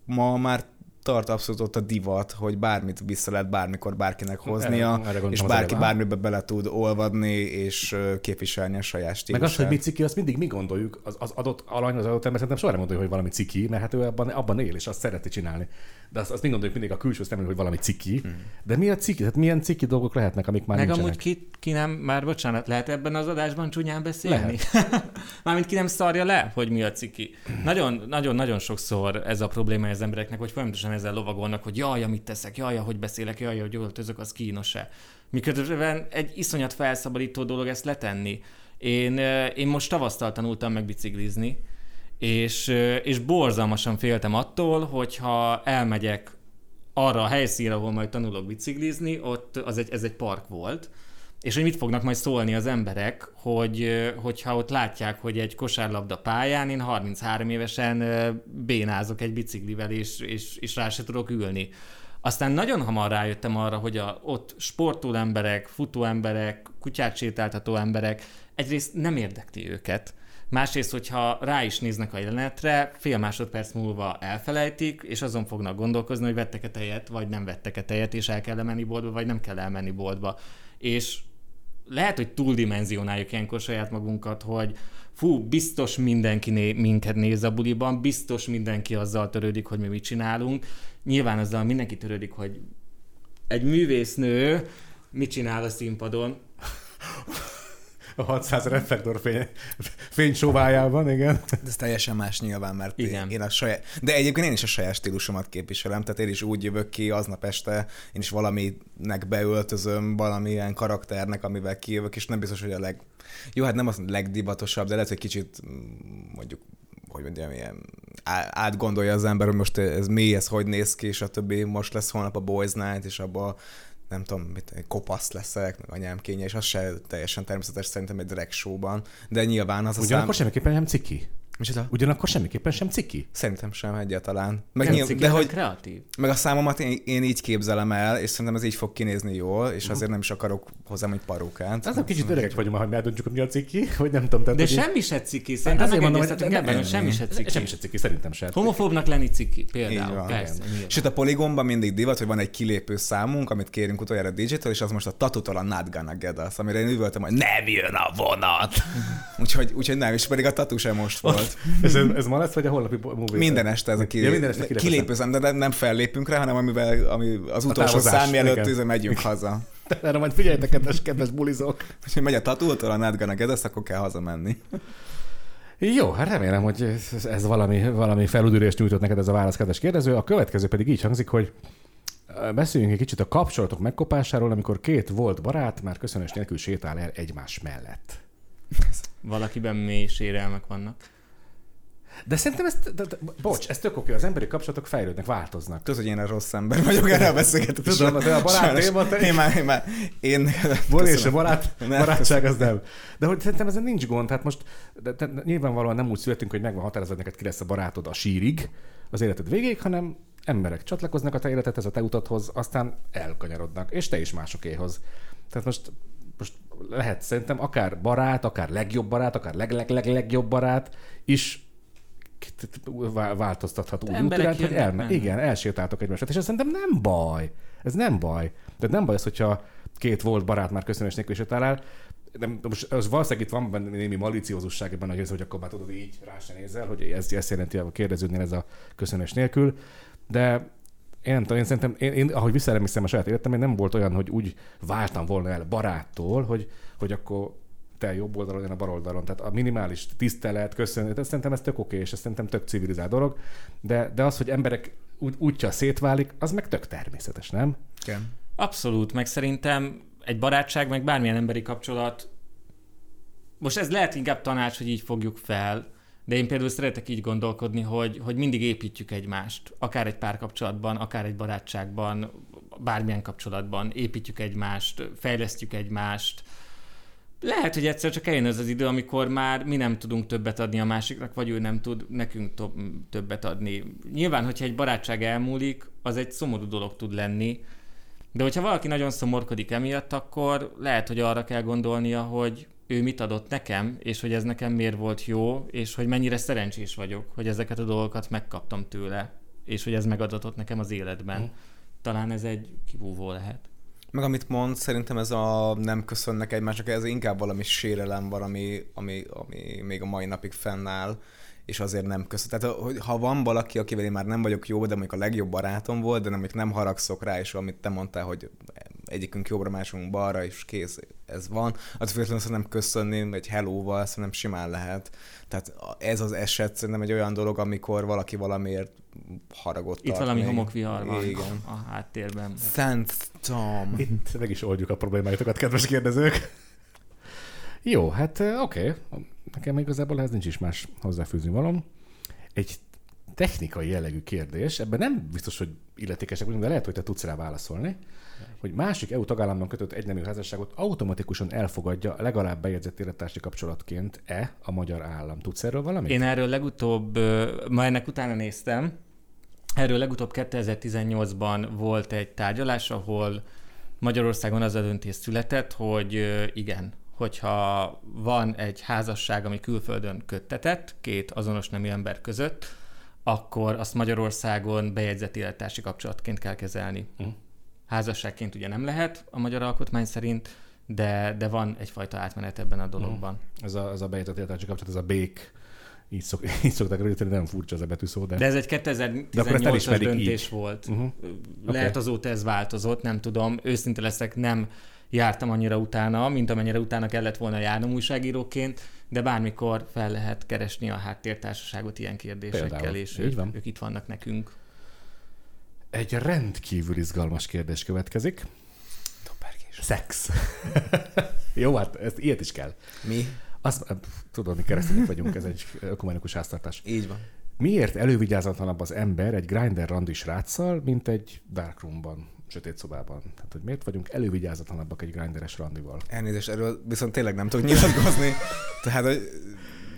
ma már tart abszolút ott a divat, hogy bármit vissza lehet bármikor bárkinek hoznia, Erre- erre és bárki bármibe bele tud olvadni, és képviselni a saját Meg stílusát. az, hogy mi ciki, azt mindig mi gondoljuk, az, az adott alany, az adott ember szerintem soha nem gondolja, hogy valami ciki, mert hát ő abban, abban él, és azt szereti csinálni. De azt, azt mi gondoljuk mindig a külső szemlélő, hogy valami ciki. Hmm. De mi a ciki? Tehát milyen ciki dolgok lehetnek, amik már Meg nincsenek? amúgy ki, ki nem, már bocsánat, lehet ebben az adásban csúnyán beszélni? Mármint ki nem szarja le, hogy mi a ciki. Nagyon, nagyon, nagyon sokszor ez a probléma az embereknek, hogy folyamatosan ezzel lovagolnak, hogy jaj, amit teszek, jaj, hogy beszélek, jaj, hogy öltözök, az kínos-e. Miközben egy iszonyat felszabadító dolog ezt letenni. Én, én most tavasztal tanultam meg biciklizni, és, és borzalmasan féltem attól, hogyha elmegyek arra a helyszínre, ahol majd tanulok biciklizni, ott az egy, ez egy park volt, és hogy mit fognak majd szólni az emberek, hogy, hogyha ott látják, hogy egy kosárlabda pályán én 33 évesen bénázok egy biciklivel, és, és, és rá se tudok ülni. Aztán nagyon hamar rájöttem arra, hogy a, ott sportoló emberek, futó emberek, kutyát sétáltató emberek egyrészt nem érdekli őket, Másrészt, hogyha rá is néznek a jelenetre, fél másodperc múlva elfelejtik, és azon fognak gondolkozni, hogy vettek-e tejet, vagy nem vettek-e tejet, és el kell menni boltba, vagy nem kell elmenni boltba. És lehet, hogy túldimenzionáljuk ilyenkor saját magunkat, hogy fú, biztos mindenki né- minket néz a buliban, biztos mindenki azzal törődik, hogy mi mit csinálunk. Nyilván azzal mindenki törődik, hogy egy művésznő mit csinál a színpadon, A 600 reflektorfény fénysóvájában, igen. De ez teljesen más nyilván, mert Igen. én, a saját... De egyébként én is a saját stílusomat képviselem, tehát én is úgy jövök ki aznap este, én is valaminek beöltözöm, valamilyen karakternek, amivel kijövök, és nem biztos, hogy a leg... Jó, hát nem az legdivatosabb, de lehet, hogy kicsit mm, mondjuk hogy mondjam, ilyen átgondolja az ember, hogy most ez mi, ez hogy néz ki, és a többi most lesz holnap a Boys Night, és abba nem tudom, mit, kopasz leszek, meg anyám kénye, és az se teljesen természetes szerintem egy drag showban, de nyilván az Ugyanakkor szám... semmiképpen nem ciki. Micsoda? Ugyanakkor semmiképpen sem ciki. Szerintem sem egyáltalán. Meg, Nem nyilv... ciki, de hogy, kreatív. meg a számomat én, én, így képzelem el, és szerintem ez így fog kinézni jól, és azért nem is akarok hozzám egy parókát. Az a kicsit öregek vagyunk már, hogy eldöntjük, hogy mi a ciki, hogy nem tudom. Tehát, De hogy így- semmi se ciki, szerintem Azért mondom, hogy ebben, hogy semmi se ciki. Semmi se ciki, szerintem se. Homofóbnak lenni ciki, Így például. van, Persze. Sőt, a Polygonban mindig divat, hogy van egy kilépő számunk, amit kérünk utoljára DJ-től, és az most a Tatutól a Not Gonna Get Us, amire én üvöltem, hogy nem jön a vonat. úgyhogy, úgyhogy nem, és pedig a Tatu sem most volt. Ez, ez, ma lesz, vagy a holnapi movie? Minden este ez a kilép... Ja, minden este kilépő kilépő szám, de nem- fellépünk rá, hanem amivel, ami az utolsó szám előtt igen. izé megyünk haza. Erre majd figyeljetek, kedves, kedves bulizók. Úgyhogy megy a Tatutól a Get Us, akkor kell hazamenni. Jó, hát remélem, hogy ez, ez valami, valami felüdülést nyújtott neked ez a válasz, kedves kérdező. A következő pedig így hangzik, hogy beszéljünk egy kicsit a kapcsolatok megkopásáról, amikor két volt barát már köszönös nélkül sétál el egymás mellett. Valakiben mély sérelmek vannak. De szerintem ez, de, de, bocs, ez tök oké, az emberi kapcsolatok fejlődnek, változnak. Tudod, hogy én a rossz ember vagyok erre a beszélgetésre. Tudom, de a barát téma, te- Én már, én már, én... Van és a barát, Nem, barátság az nem. De hogy szerintem ezen nincs gond, tehát most de, de, nyilvánvalóan nem úgy születünk, hogy meg van határozva, hogy neked ki lesz a barátod a sírig, az életed végéig, hanem emberek csatlakoznak a te életedhez, a te utathoz, aztán elkanyarodnak, és te is másokéhoz. Tehát most, most lehet szerintem akár barát, akár legjobb barát, akár leg-leg-leg-legjobb barát is változtathat úgy útirányt, hogy elme- igen, elsétáltok egymásra. És ez szerintem nem baj. Ez nem baj. De nem baj az, hogyha két volt barát már köszönös nélkül sétál el. De most az valószínűleg itt van benne némi maliciózusság ebben a része, hogy akkor már tudod így rá se nézel, hogy ez, ezt jelenti a kérdeződnél ez a köszönös nélkül. De én nem tudom, én szerintem, én, én ahogy visszaemlékszem a saját életem, én nem volt olyan, hogy úgy váltam volna el baráttól, hogy, hogy akkor te jobb oldalon, én a bal oldalon. Tehát a minimális tisztelet, köszönet, ez szerintem ez tök oké, és ez szerintem tök civilizált dolog, de, de az, hogy emberek úgy, útja szétválik, az meg tök természetes, nem? Igen. Abszolút, meg szerintem egy barátság, meg bármilyen emberi kapcsolat, most ez lehet inkább tanács, hogy így fogjuk fel, de én például szeretek így gondolkodni, hogy, hogy mindig építjük egymást, akár egy párkapcsolatban, akár egy barátságban, bármilyen kapcsolatban, építjük egymást, fejlesztjük egymást. Lehet, hogy egyszer csak eljön az az idő, amikor már mi nem tudunk többet adni a másiknak, vagy ő nem tud nekünk to- többet adni. Nyilván, hogyha egy barátság elmúlik, az egy szomorú dolog tud lenni, de hogyha valaki nagyon szomorkodik emiatt, akkor lehet, hogy arra kell gondolnia, hogy ő mit adott nekem, és hogy ez nekem miért volt jó, és hogy mennyire szerencsés vagyok, hogy ezeket a dolgokat megkaptam tőle, és hogy ez megadatott nekem az életben. Talán ez egy kibúvó lehet. Meg amit mond, szerintem ez a nem köszönnek egymásnak, ez inkább valami sérelem van, ami, ami, ami még a mai napig fennáll, és azért nem köszön. Tehát hogy ha van valaki, akivel én már nem vagyok jó, de mondjuk a legjobb barátom volt, de nem, nem haragszok rá, és amit te mondtál, hogy egyikünk jobbra, másikunk balra, és kész, ez van. Az függetlenül szerintem köszönni egy hello-val, szerintem simán lehet. Tehát ez az eset szerintem egy olyan dolog, amikor valaki valamiért haragot Itt tart valami még. homokvihar van Igen. a háttérben. Szent Tom. Itt meg is oldjuk a problémáitokat, kedves kérdezők. Jó, hát oké. Nekem igazából ez nincs is más hozzáfűzni valom. Egy technikai jellegű kérdés, ebben nem biztos, hogy illetékesek vagyunk, de lehet, hogy te tudsz rá válaszolni, hogy másik EU tagállamban kötött egynemű házasságot automatikusan elfogadja legalább bejegyzett élettársi kapcsolatként-e a magyar állam. Tudsz erről valamit? Én erről legutóbb, ma ennek utána néztem, erről legutóbb 2018-ban volt egy tárgyalás, ahol Magyarországon az a döntés született, hogy igen, hogyha van egy házasság, ami külföldön köttetett, két azonos nemű ember között, akkor azt Magyarországon bejegyzett élettársi kapcsolatként kell kezelni. Mhm. Házasságként ugye nem lehet a magyar alkotmány szerint, de, de van egyfajta átmenet ebben a dologban. Ez a, ez a bejegyzett élettársi kapcsolat, ez a bék, így, szok, így szokták rögzíteni, nem furcsa ez a betűszó, de... De ez egy De akkor ezt 2018-as elismerik döntés így. volt. Uh-huh. Lehet Oké. azóta ez változott, nem tudom. Őszinte leszek, nem jártam annyira utána, mint amennyire utána kellett volna járnom újságíróként, de bármikor fel lehet keresni a háttértársaságot ilyen kérdésekkel, Például. és Így ők, van. ők itt vannak nekünk. Egy rendkívül izgalmas kérdés következik. Dopergés. Szex. Jó, hát ezt, ilyet is kell. Mi? Azt, pff, tudod, mi keresztények vagyunk, ez egy ökumenikus háztartás. Így van. Miért elővigyázatlanabb az ember egy grinder randi sráccal, mint egy darkroomban sötét szobában. Tehát, hogy miért vagyunk elővigyázatlanabbak egy grinderes randival. Elnézést, erről viszont tényleg nem tudok nyilatkozni. Tehát, hogy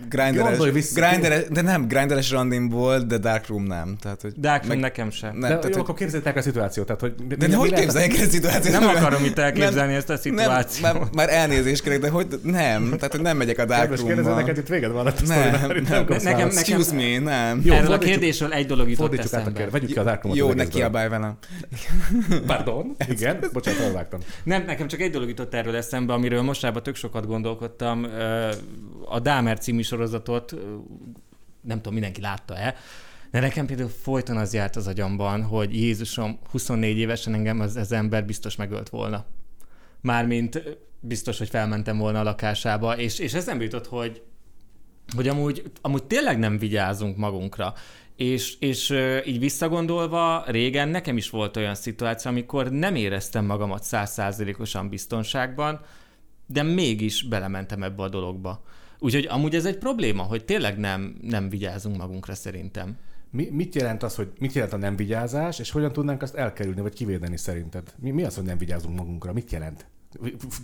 grinderes, Gondolj vissza. grinderes, de nem, grinderes randim volt, de Dark Room nem. Tehát, hogy Dark meg- nekem sem. Nem, De tehát, jó, hogy- akkor képzeljétek el a szituációt. Tehát, hogy De mi hogy el a szituációt? Nem akarom itt elképzelni ezt a szituációt. Nem, már, már elnézést kérek, de hogy nem, tehát hogy nem megyek a Dark Kedves neked itt véged van a Nem, nem, kapsz nekem- nekem- Excuse me, nem. Jó, Erről a kérdésről egy dolog jutott Fordítsuk át a eszembe. kérdést. Vegyük ki a Dark Room-ot Jó, ne kiabálj velem. Pardon? Igen? Bocsánat, elvágtam. Nem, nekem csak egy dolog jutott erről eszembe, amiről mostában tök sokat gondolkodtam. A Dámer című sorozatot, nem tudom, mindenki látta-e, de nekem például folyton az járt az agyamban, hogy Jézusom, 24 évesen engem az, az ember biztos megölt volna. Mármint biztos, hogy felmentem volna a lakásába, és, és ez nem jutott, hogy, hogy amúgy, amúgy tényleg nem vigyázunk magunkra. És, és így visszagondolva, régen nekem is volt olyan szituáció, amikor nem éreztem magamat százszázalékosan biztonságban, de mégis belementem ebbe a dologba. Úgyhogy amúgy ez egy probléma, hogy tényleg nem, nem vigyázunk magunkra szerintem. Mi, mit jelent az, hogy mit jelent a nem vigyázás, és hogyan tudnánk azt elkerülni, vagy kivédeni szerinted? Mi, mi az, hogy nem vigyázunk magunkra? Mit jelent?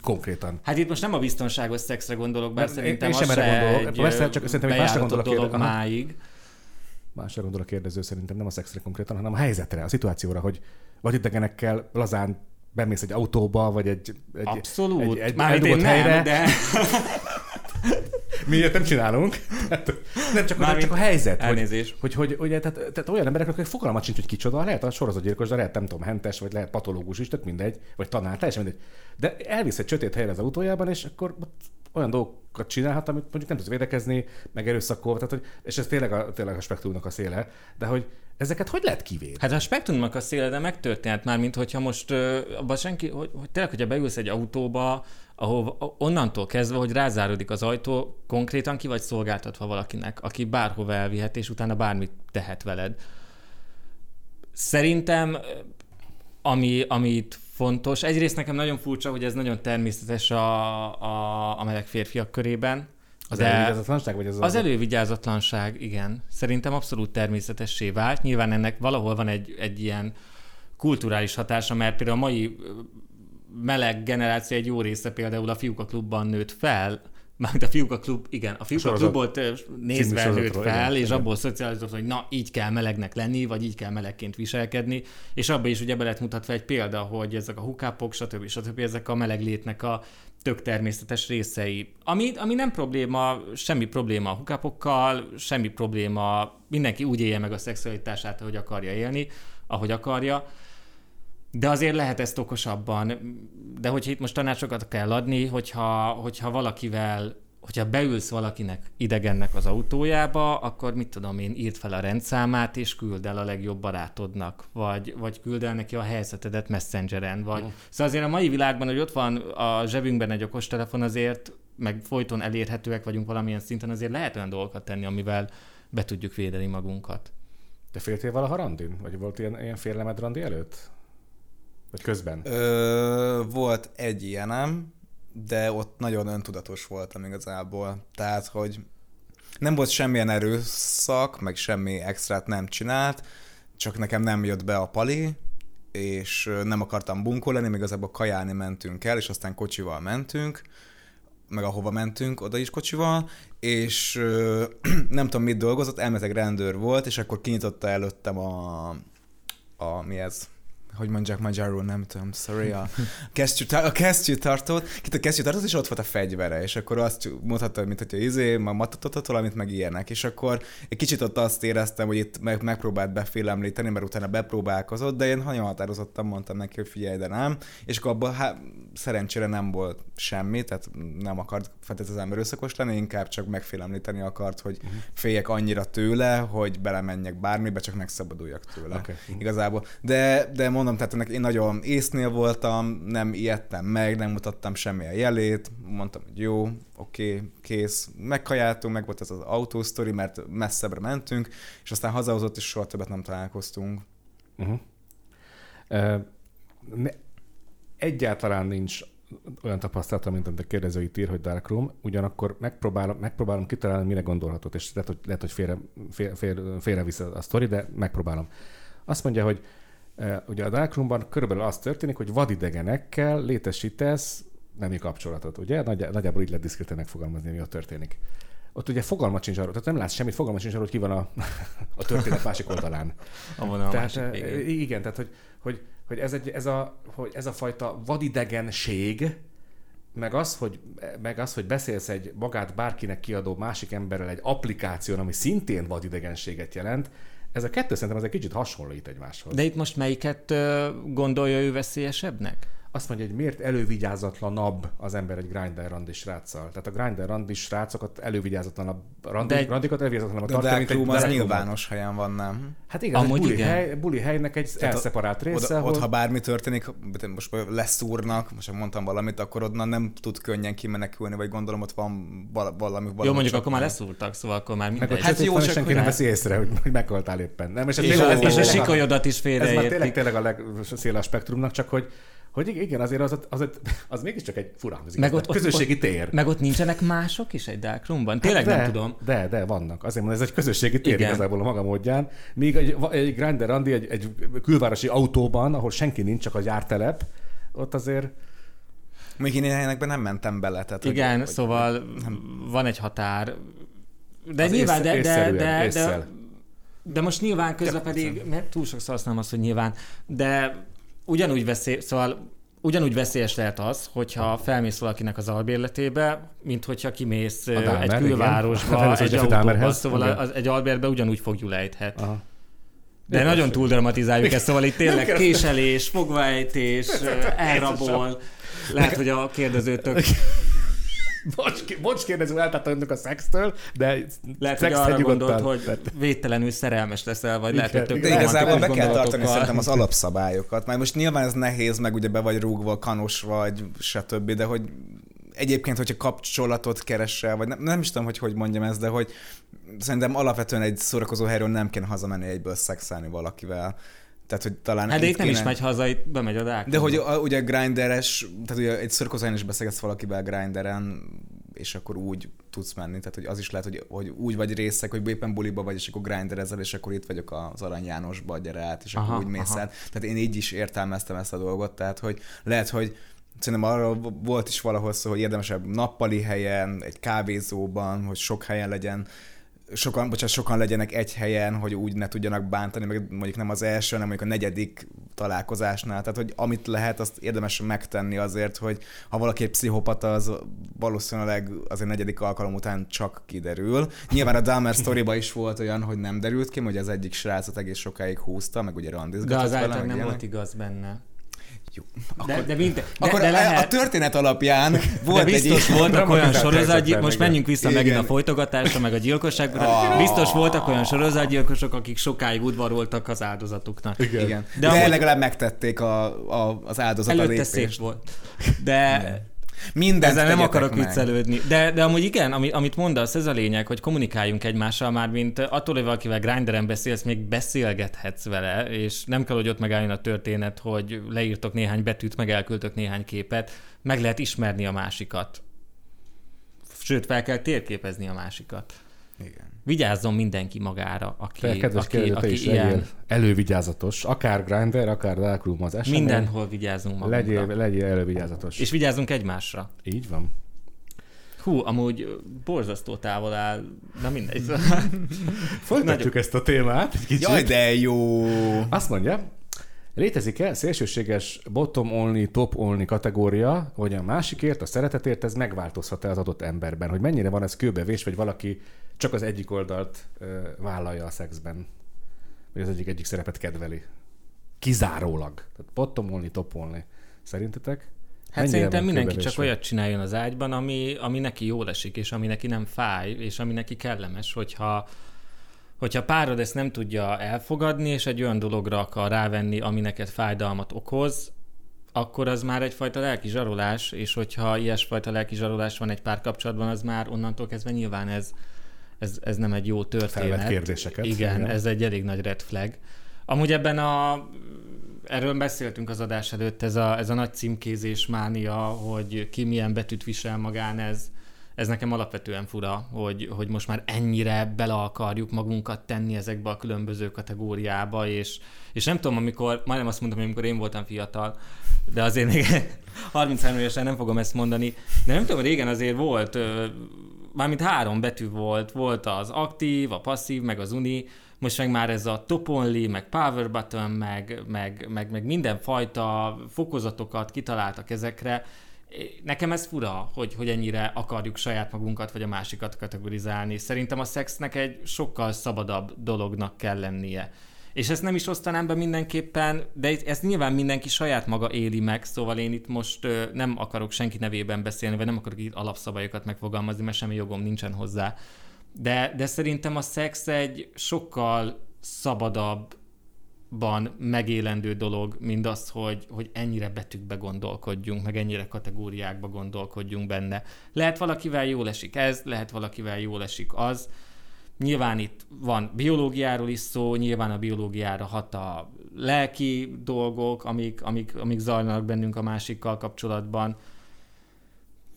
Konkrétan. Hát itt most nem a biztonságos szexre gondolok, bár Nem, szerintem én sem erre gondolok. egy Persze, csak szerintem másra gondolok dolog kérde- Aha. máig. Másra gondol a kérdező szerintem, nem a szexre konkrétan, hanem a helyzetre, a szituációra, hogy vagy idegenekkel lazán bemész egy autóba, vagy egy, egy, Abszolút. egy, egy én eldugott nem, helyre. de... Mi ilyet nem csinálunk. Hát, nem csak, Mármint csak a helyzet. Hogy, elnézés. hogy, hogy, hogy tehát, tehát, olyan emberek, akik fogalmat sincs, hogy kicsoda, lehet a sorozatgyilkos, de lehet nem tudom, hentes, vagy lehet patológus is, tök mindegy, vagy tanár, teljesen mindegy. De elvisz egy sötét helyre az autójában, és akkor olyan dolgokat csinálhat, amit mondjuk nem tudsz védekezni, meg erőszakol, tehát, hogy, és ez tényleg a, tényleg a spektrumnak a széle, de hogy ezeket hogy lehet kivédni? Hát a spektrumnak a széle, de megtörténhet már, mint hogyha most abban senki, hogy, hogy tényleg, hogyha beülsz egy autóba, ahol onnantól kezdve, hogy rázárodik az ajtó, konkrétan ki vagy szolgáltatva valakinek, aki bárhova elvihet, és utána bármit tehet veled. Szerintem, ami, ami itt fontos, egyrészt nekem nagyon furcsa, hogy ez nagyon természetes a, a, a meleg férfiak körében, Az de- elővigyázatlanság, vagy az az elővigyázatlanság, igen. Szerintem abszolút természetessé vált. Nyilván ennek valahol van egy, egy ilyen kulturális hatása, mert például a mai meleg generáció egy jó része például a fiúk a klubban nőtt fel, Mármint a fiúk a klub, igen, a fiúk a, sorozat- klubot nézve nőtt fel, igen, és igen. abból szocializott, hogy na, így kell melegnek lenni, vagy így kell melegként viselkedni, és abba is ugye be lett mutatva egy példa, hogy ezek a hukápok, stb. stb. ezek a meleg létnek a tök természetes részei. Ami, ami nem probléma, semmi probléma a hukápokkal, semmi probléma, mindenki úgy élje meg a szexualitását, ahogy akarja élni, ahogy akarja. De azért lehet ezt okosabban. De hogyha itt most tanácsokat kell adni, hogyha, hogyha valakivel, hogyha beülsz valakinek idegennek az autójába, akkor mit tudom én, írd fel a rendszámát, és küld el a legjobb barátodnak, vagy, vagy küld el neki a helyzetedet messengeren, vagy... Szóval azért a mai világban, hogy ott van a zsebünkben egy okostelefon, azért meg folyton elérhetőek vagyunk valamilyen szinten, azért lehet olyan dolgokat tenni, amivel be tudjuk védeni magunkat. Te féltél valaha randin? Vagy volt ilyen, ilyen félelmed randi előtt? Vagy közben? Ö, volt egy ilyenem, de ott nagyon öntudatos voltam igazából. Tehát, hogy nem volt semmilyen erőszak, meg semmi extrát nem csinált, csak nekem nem jött be a pali, és nem akartam bunkó lenni, még igazából kajálni mentünk el, és aztán kocsival mentünk, meg ahova mentünk, oda is kocsival, és ö, nem tudom, mit dolgozott, elmeteg rendőr volt, és akkor kinyitotta előttem a, a mi ez, hogy mondják magyarul, nem tudom, sorry, a kesztyű, a kesztyűtartót, kit a kesztyűtartót, és ott volt a fegyvere, és akkor azt mutatta, mint hogyha izé, ma matatott valamit, meg ilyenek, és akkor egy kicsit ott azt éreztem, hogy itt meg, megpróbált befélemlíteni, mert utána bepróbálkozott, de én nagyon határozottan mondtam neki, hogy figyelj, de nem, és akkor abban hát, szerencsére nem volt semmi, tehát nem akart feltétlenül erőszakos lenni, inkább csak megfélemlíteni akart, hogy féljek annyira tőle, hogy belemenjek bármibe, csak megszabaduljak tőle. Oké. Igazából. De, de mondom, tehát ennek én nagyon észnél voltam, nem ijedtem meg, nem mutattam semmilyen jelét, mondtam, hogy jó, oké, kész, megkajáltunk, meg volt ez az autósztori, mert messzebbre mentünk, és aztán hazahozott, és soha többet nem találkoztunk. Uh-huh. Uh, ne, egyáltalán nincs olyan tapasztalata, mint amit a kérdező itt ír, hogy Dark Room, ugyanakkor megpróbálom, megpróbálom kitalálni, mire gondolhatott, és lehet, hogy, lehet, hogy félre, fél, fél, félrevisz a, a sztori, de megpróbálom. Azt mondja, hogy Ugye a Dark Roomban körülbelül az történik, hogy vadidegenekkel létesítesz nemi kapcsolatot, ugye? Nagy, nagyjából így lehet diszkreten megfogalmazni, mi ott történik. Ott ugye fogalma sincs arról, tehát nem látsz semmit, fogalma sincs arról, hogy ki van a, a történet másik oldalán. A Tehát, másik végén. igen, tehát hogy, hogy, hogy, ez, egy, ez, a, hogy ez a fajta vadidegenség, meg az, hogy, meg az, hogy beszélsz egy magát bárkinek kiadó másik emberrel egy applikáción, ami szintén vadidegenséget jelent, ez a kettő szerintem az egy kicsit hasonlít egymáshoz. De itt most melyiket gondolja ő veszélyesebbnek? Azt mondja, hogy miért elővigyázatlanabb az ember egy grinder randi sráccal. Tehát a grinder randi srácokat elővigyázatlanabb, randi, De egy- randikat elővigyázatlanabb De a tartani, Dark Room az nyilvános helyen van, nem? Hát igen, Amúgy egy buli, igen. hely, buli helynek egy Tehát elszeparált része, Oda, ahol... ott, ha bármi történik, most leszúrnak, most ha mondtam valamit, akkor onnan nem tud könnyen kimenekülni, vagy gondolom ott van val- valami. valami Jó, mondjuk akkor már leszúrtak, szóval akkor már Meg mindegy. ott Hát jó, van, és csak senki hogy nem ne- veszi észre, hogy, hogy meghaltál éppen. Nem, és ez És, a, és sikolyodat is Ez már tényleg, félreértik. tényleg a legszél a spektrumnak, csak hogy, hogy igen, azért az, az, az, az mégiscsak egy fura, az Meg ott- ott- közösségi tér. Meg ott nincsenek mások is egy Dark Roomban? Tényleg de, nem tudom. De, de, vannak. Azért mondom, ez egy közösségi tér Igen. igazából a maga módján. Míg egy, egy Grindr Randi egy, egy külvárosi autóban, ahol senki nincs, csak a gyártelep, ott azért Még én ilyenekben nem mentem bele. Tehát, hogy- Igen, hogy, szóval van egy határ. De Az nyilván, ész- de, de, de, de, de most nyilván közben pedig, mert túl sokszor használom azt, hogy nyilván, de ugyanúgy veszély, szóval ugyanúgy veszélyes lehet az, hogyha felmész valakinek az albérletébe, mint hogyha kimész ö, Dahmer, egy külvárosba, egy autóba, szóval igen. az, egy albérbe ugyanúgy fogjul ejthet. Aha. De nagyon túl dramatizáljuk ezt, szóval itt tényleg késelés, fogvaejtés, ö, elrabol. Lehet, hogy a kérdezőtök Bocs, bocs kérdező, eltállt önök a szextől, de Lehet, hogy arra gondolt, hogy Tehát- védtelenül szerelmes leszel, vagy lehet, hogy Igen. tök De igazából be kell tartani szerintem az alapszabályokat. Már most nyilván ez nehéz, meg ugye be vagy rúgva, kanos vagy, stb., de hogy egyébként, hogyha kapcsolatot keresel, vagy nem, nem is tudom, hogy hogy mondjam ezt, de hogy szerintem alapvetően egy szórakozó helyről nem kéne hazamenni egyből szexelni valakivel. Tehát, hogy talán Hát de itt nem is kéne- megy haza, itt bemegy a Dark De hogy a, ugye grinderes, tehát ugye egy szórakozó helyen is beszélgetsz valakivel grinderen, és akkor úgy tudsz menni. Tehát, hogy az is lehet, hogy, hogy úgy vagy részek, hogy éppen buliba vagy, és akkor grinderezel, és akkor itt vagyok az Arany Jánosba, gyere át, és Aha, akkor úgy mész aha. át. Tehát én így is értelmeztem ezt a dolgot, tehát, hogy lehet, hogy Szerintem arra volt is valahol szó, hogy érdemesebb nappali helyen, egy kávézóban, hogy sok helyen legyen, sokan, bocsánat, sokan legyenek egy helyen, hogy úgy ne tudjanak bántani, meg mondjuk nem az első, hanem mondjuk a negyedik találkozásnál. Tehát, hogy amit lehet, azt érdemes megtenni azért, hogy ha valaki egy pszichopata, az valószínűleg az a negyedik alkalom után csak kiderül. Nyilván a Dahmer sztoriba is volt olyan, hogy nem derült ki, hogy az egyik srácot egész sokáig húzta, meg ugye De randizgatott az vele, által nem ilyenek. volt igaz benne. Jó. De, de, minden, de, Akkor de a, lehet, a történet alapján de volt egy biztos ilyen- voltak olyan sorozatgyilkosok, most igen. menjünk vissza Igen. megint a folytogatásra, meg a gyilkosságra. Ah. Biztos voltak olyan sorozatgyilkosok, akik sokáig udvaroltak az áldozatuknak. Igen. Igen. De De, De amúgy- legalább megtették a, a, az áldozat a Előtte lépést. szép volt. De Mindent ezzel nem akarok meg. viccelődni. De, de amúgy igen, ami, amit mondasz, ez a lényeg, hogy kommunikáljunk egymással már, mint attól, hogy valakivel grinderen beszélsz, még beszélgethetsz vele, és nem kell, hogy ott megálljon a történet, hogy leírtok néhány betűt, meg elküldtök néhány képet, meg lehet ismerni a másikat. Sőt, fel kell térképezni a másikat. Igen. Vigyázzon mindenki magára, aki, Te, kedves aki, kérdező, te aki is ilyen. legyél elővigyázatos, akár Grindr, akár Dark Room az esemény. Mindenhol vigyázzunk magunkra. Legyél, legyél elővigyázatos. És vigyázzunk egymásra. Így van. Hú, amúgy borzasztó távol áll. Na mindegy. Folytatjuk ezt a témát egy kicsit. Jaj, de jó! Azt mondja, létezik-e szélsőséges bottom only, top only kategória, hogy a másikért, a szeretetért ez megváltozhat-e az adott emberben? Hogy mennyire van ez kőbevés, vagy valaki csak az egyik oldalt ö, vállalja a szexben? Vagy az egyik egyik szerepet kedveli? Kizárólag. Tehát bottom only, top only. Szerintetek? Hát Mennyire szerintem mindenki csak olyat csináljon az ágyban, ami, ami neki jól esik, és ami neki nem fáj, és ami neki kellemes, hogyha hogyha párod ezt nem tudja elfogadni, és egy olyan dologra akar rávenni, ami neked fájdalmat okoz, akkor az már egyfajta lelki zsarolás, és hogyha ilyesfajta lelki zsarolás van egy párkapcsolatban, az már onnantól kezdve nyilván ez, ez, ez nem egy jó történet. Felvet kérdéseket. Igen, Igen. ez egy elég nagy red flag. Amúgy ebben a erről beszéltünk az adás előtt, ez a, ez a nagy címkézés mánia, hogy ki milyen betűt visel magán, ez, ez nekem alapvetően fura, hogy, hogy most már ennyire bele akarjuk magunkat tenni ezekbe a különböző kategóriába, és, és nem tudom, amikor, majdnem azt mondom, amikor én voltam fiatal, de azért még 33 évesen nem fogom ezt mondani, de nem tudom, régen azért volt, mármint három betű volt, volt az aktív, a passzív, meg az uni, most meg már ez a top only, meg power button, meg, meg, meg, meg mindenfajta fokozatokat kitaláltak ezekre. Nekem ez fura, hogy, hogy ennyire akarjuk saját magunkat vagy a másikat kategorizálni. Szerintem a szexnek egy sokkal szabadabb dolognak kell lennie. És ezt nem is osztanám be mindenképpen, de ezt nyilván mindenki saját maga éli meg, szóval én itt most nem akarok senki nevében beszélni, vagy nem akarok itt alapszabályokat megfogalmazni, mert semmi jogom nincsen hozzá. De, de szerintem a szex egy sokkal szabadabban megélendő dolog, mint az, hogy, hogy ennyire betűkbe gondolkodjunk, meg ennyire kategóriákba gondolkodjunk benne. Lehet valakivel jól esik ez, lehet valakivel jól esik az. Nyilván itt van biológiáról is szó, nyilván a biológiára hat a lelki dolgok, amik, amik, amik zajlanak bennünk a másikkal kapcsolatban.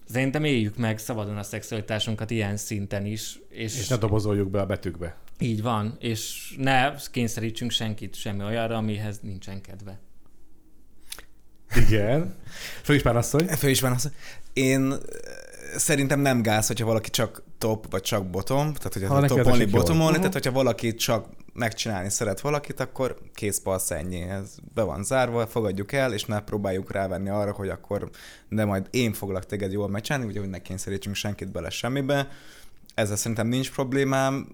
Szerintem éljük meg szabadon a szexualitásunkat ilyen szinten is. És, És ne dobozoljuk be a betűkbe. így van, és ne kényszerítsünk senkit semmi olyanra, amihez nincsen kedve. Igen. Főispán asszony. Fő is van az. Én szerintem nem gáz, hogyha valaki csak top, vagy csak bottom, tehát hogyha Ha top only, bottom only, Mhm. tehát hogyha valaki csak megcsinálni szeret valakit, akkor kész passz ennyi. Ez be van zárva, fogadjuk el, és ne próbáljuk rávenni arra, hogy akkor de majd én foglak téged jól megcsinálni, ugye, hogy ne kényszerítsünk senkit bele semmibe. Ezzel szerintem nincs problémám.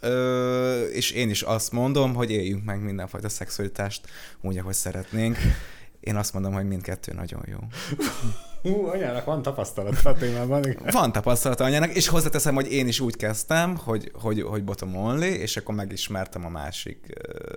Ö, és én is azt mondom, hogy éljünk meg mindenfajta szexualitást úgy, ahogy szeretnénk. Én azt mondom, hogy mindkettő nagyon jó. Hú, anyának van tapasztalata a témában. Van tapasztalata anyának, és hozzáteszem, hogy én is úgy kezdtem, hogy, hogy, hogy bottom only, és akkor megismertem a másik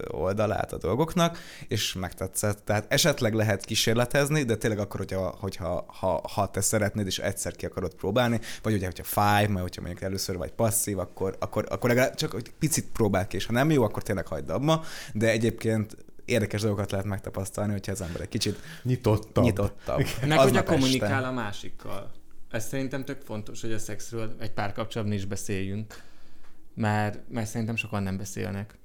oldalát a dolgoknak, és megtetszett. Tehát esetleg lehet kísérletezni, de tényleg akkor, hogyha, hogyha ha, ha te szeretnéd, és egyszer ki akarod próbálni, vagy ugye, hogyha five, majd hogyha mondjuk először vagy passzív, akkor, akkor, akkor legalább csak egy picit próbáld ki, és ha nem jó, akkor tényleg hagyd abba, de egyébként érdekes dolgokat lehet megtapasztalni, hogyha az ember egy kicsit Nyitottabb. nyitottabb. Meg hogy a kommunikál este. a másikkal. Ez szerintem tök fontos, hogy a szexről egy párkapcsolatban is beszéljünk. Mert, mert szerintem sokan nem beszélnek.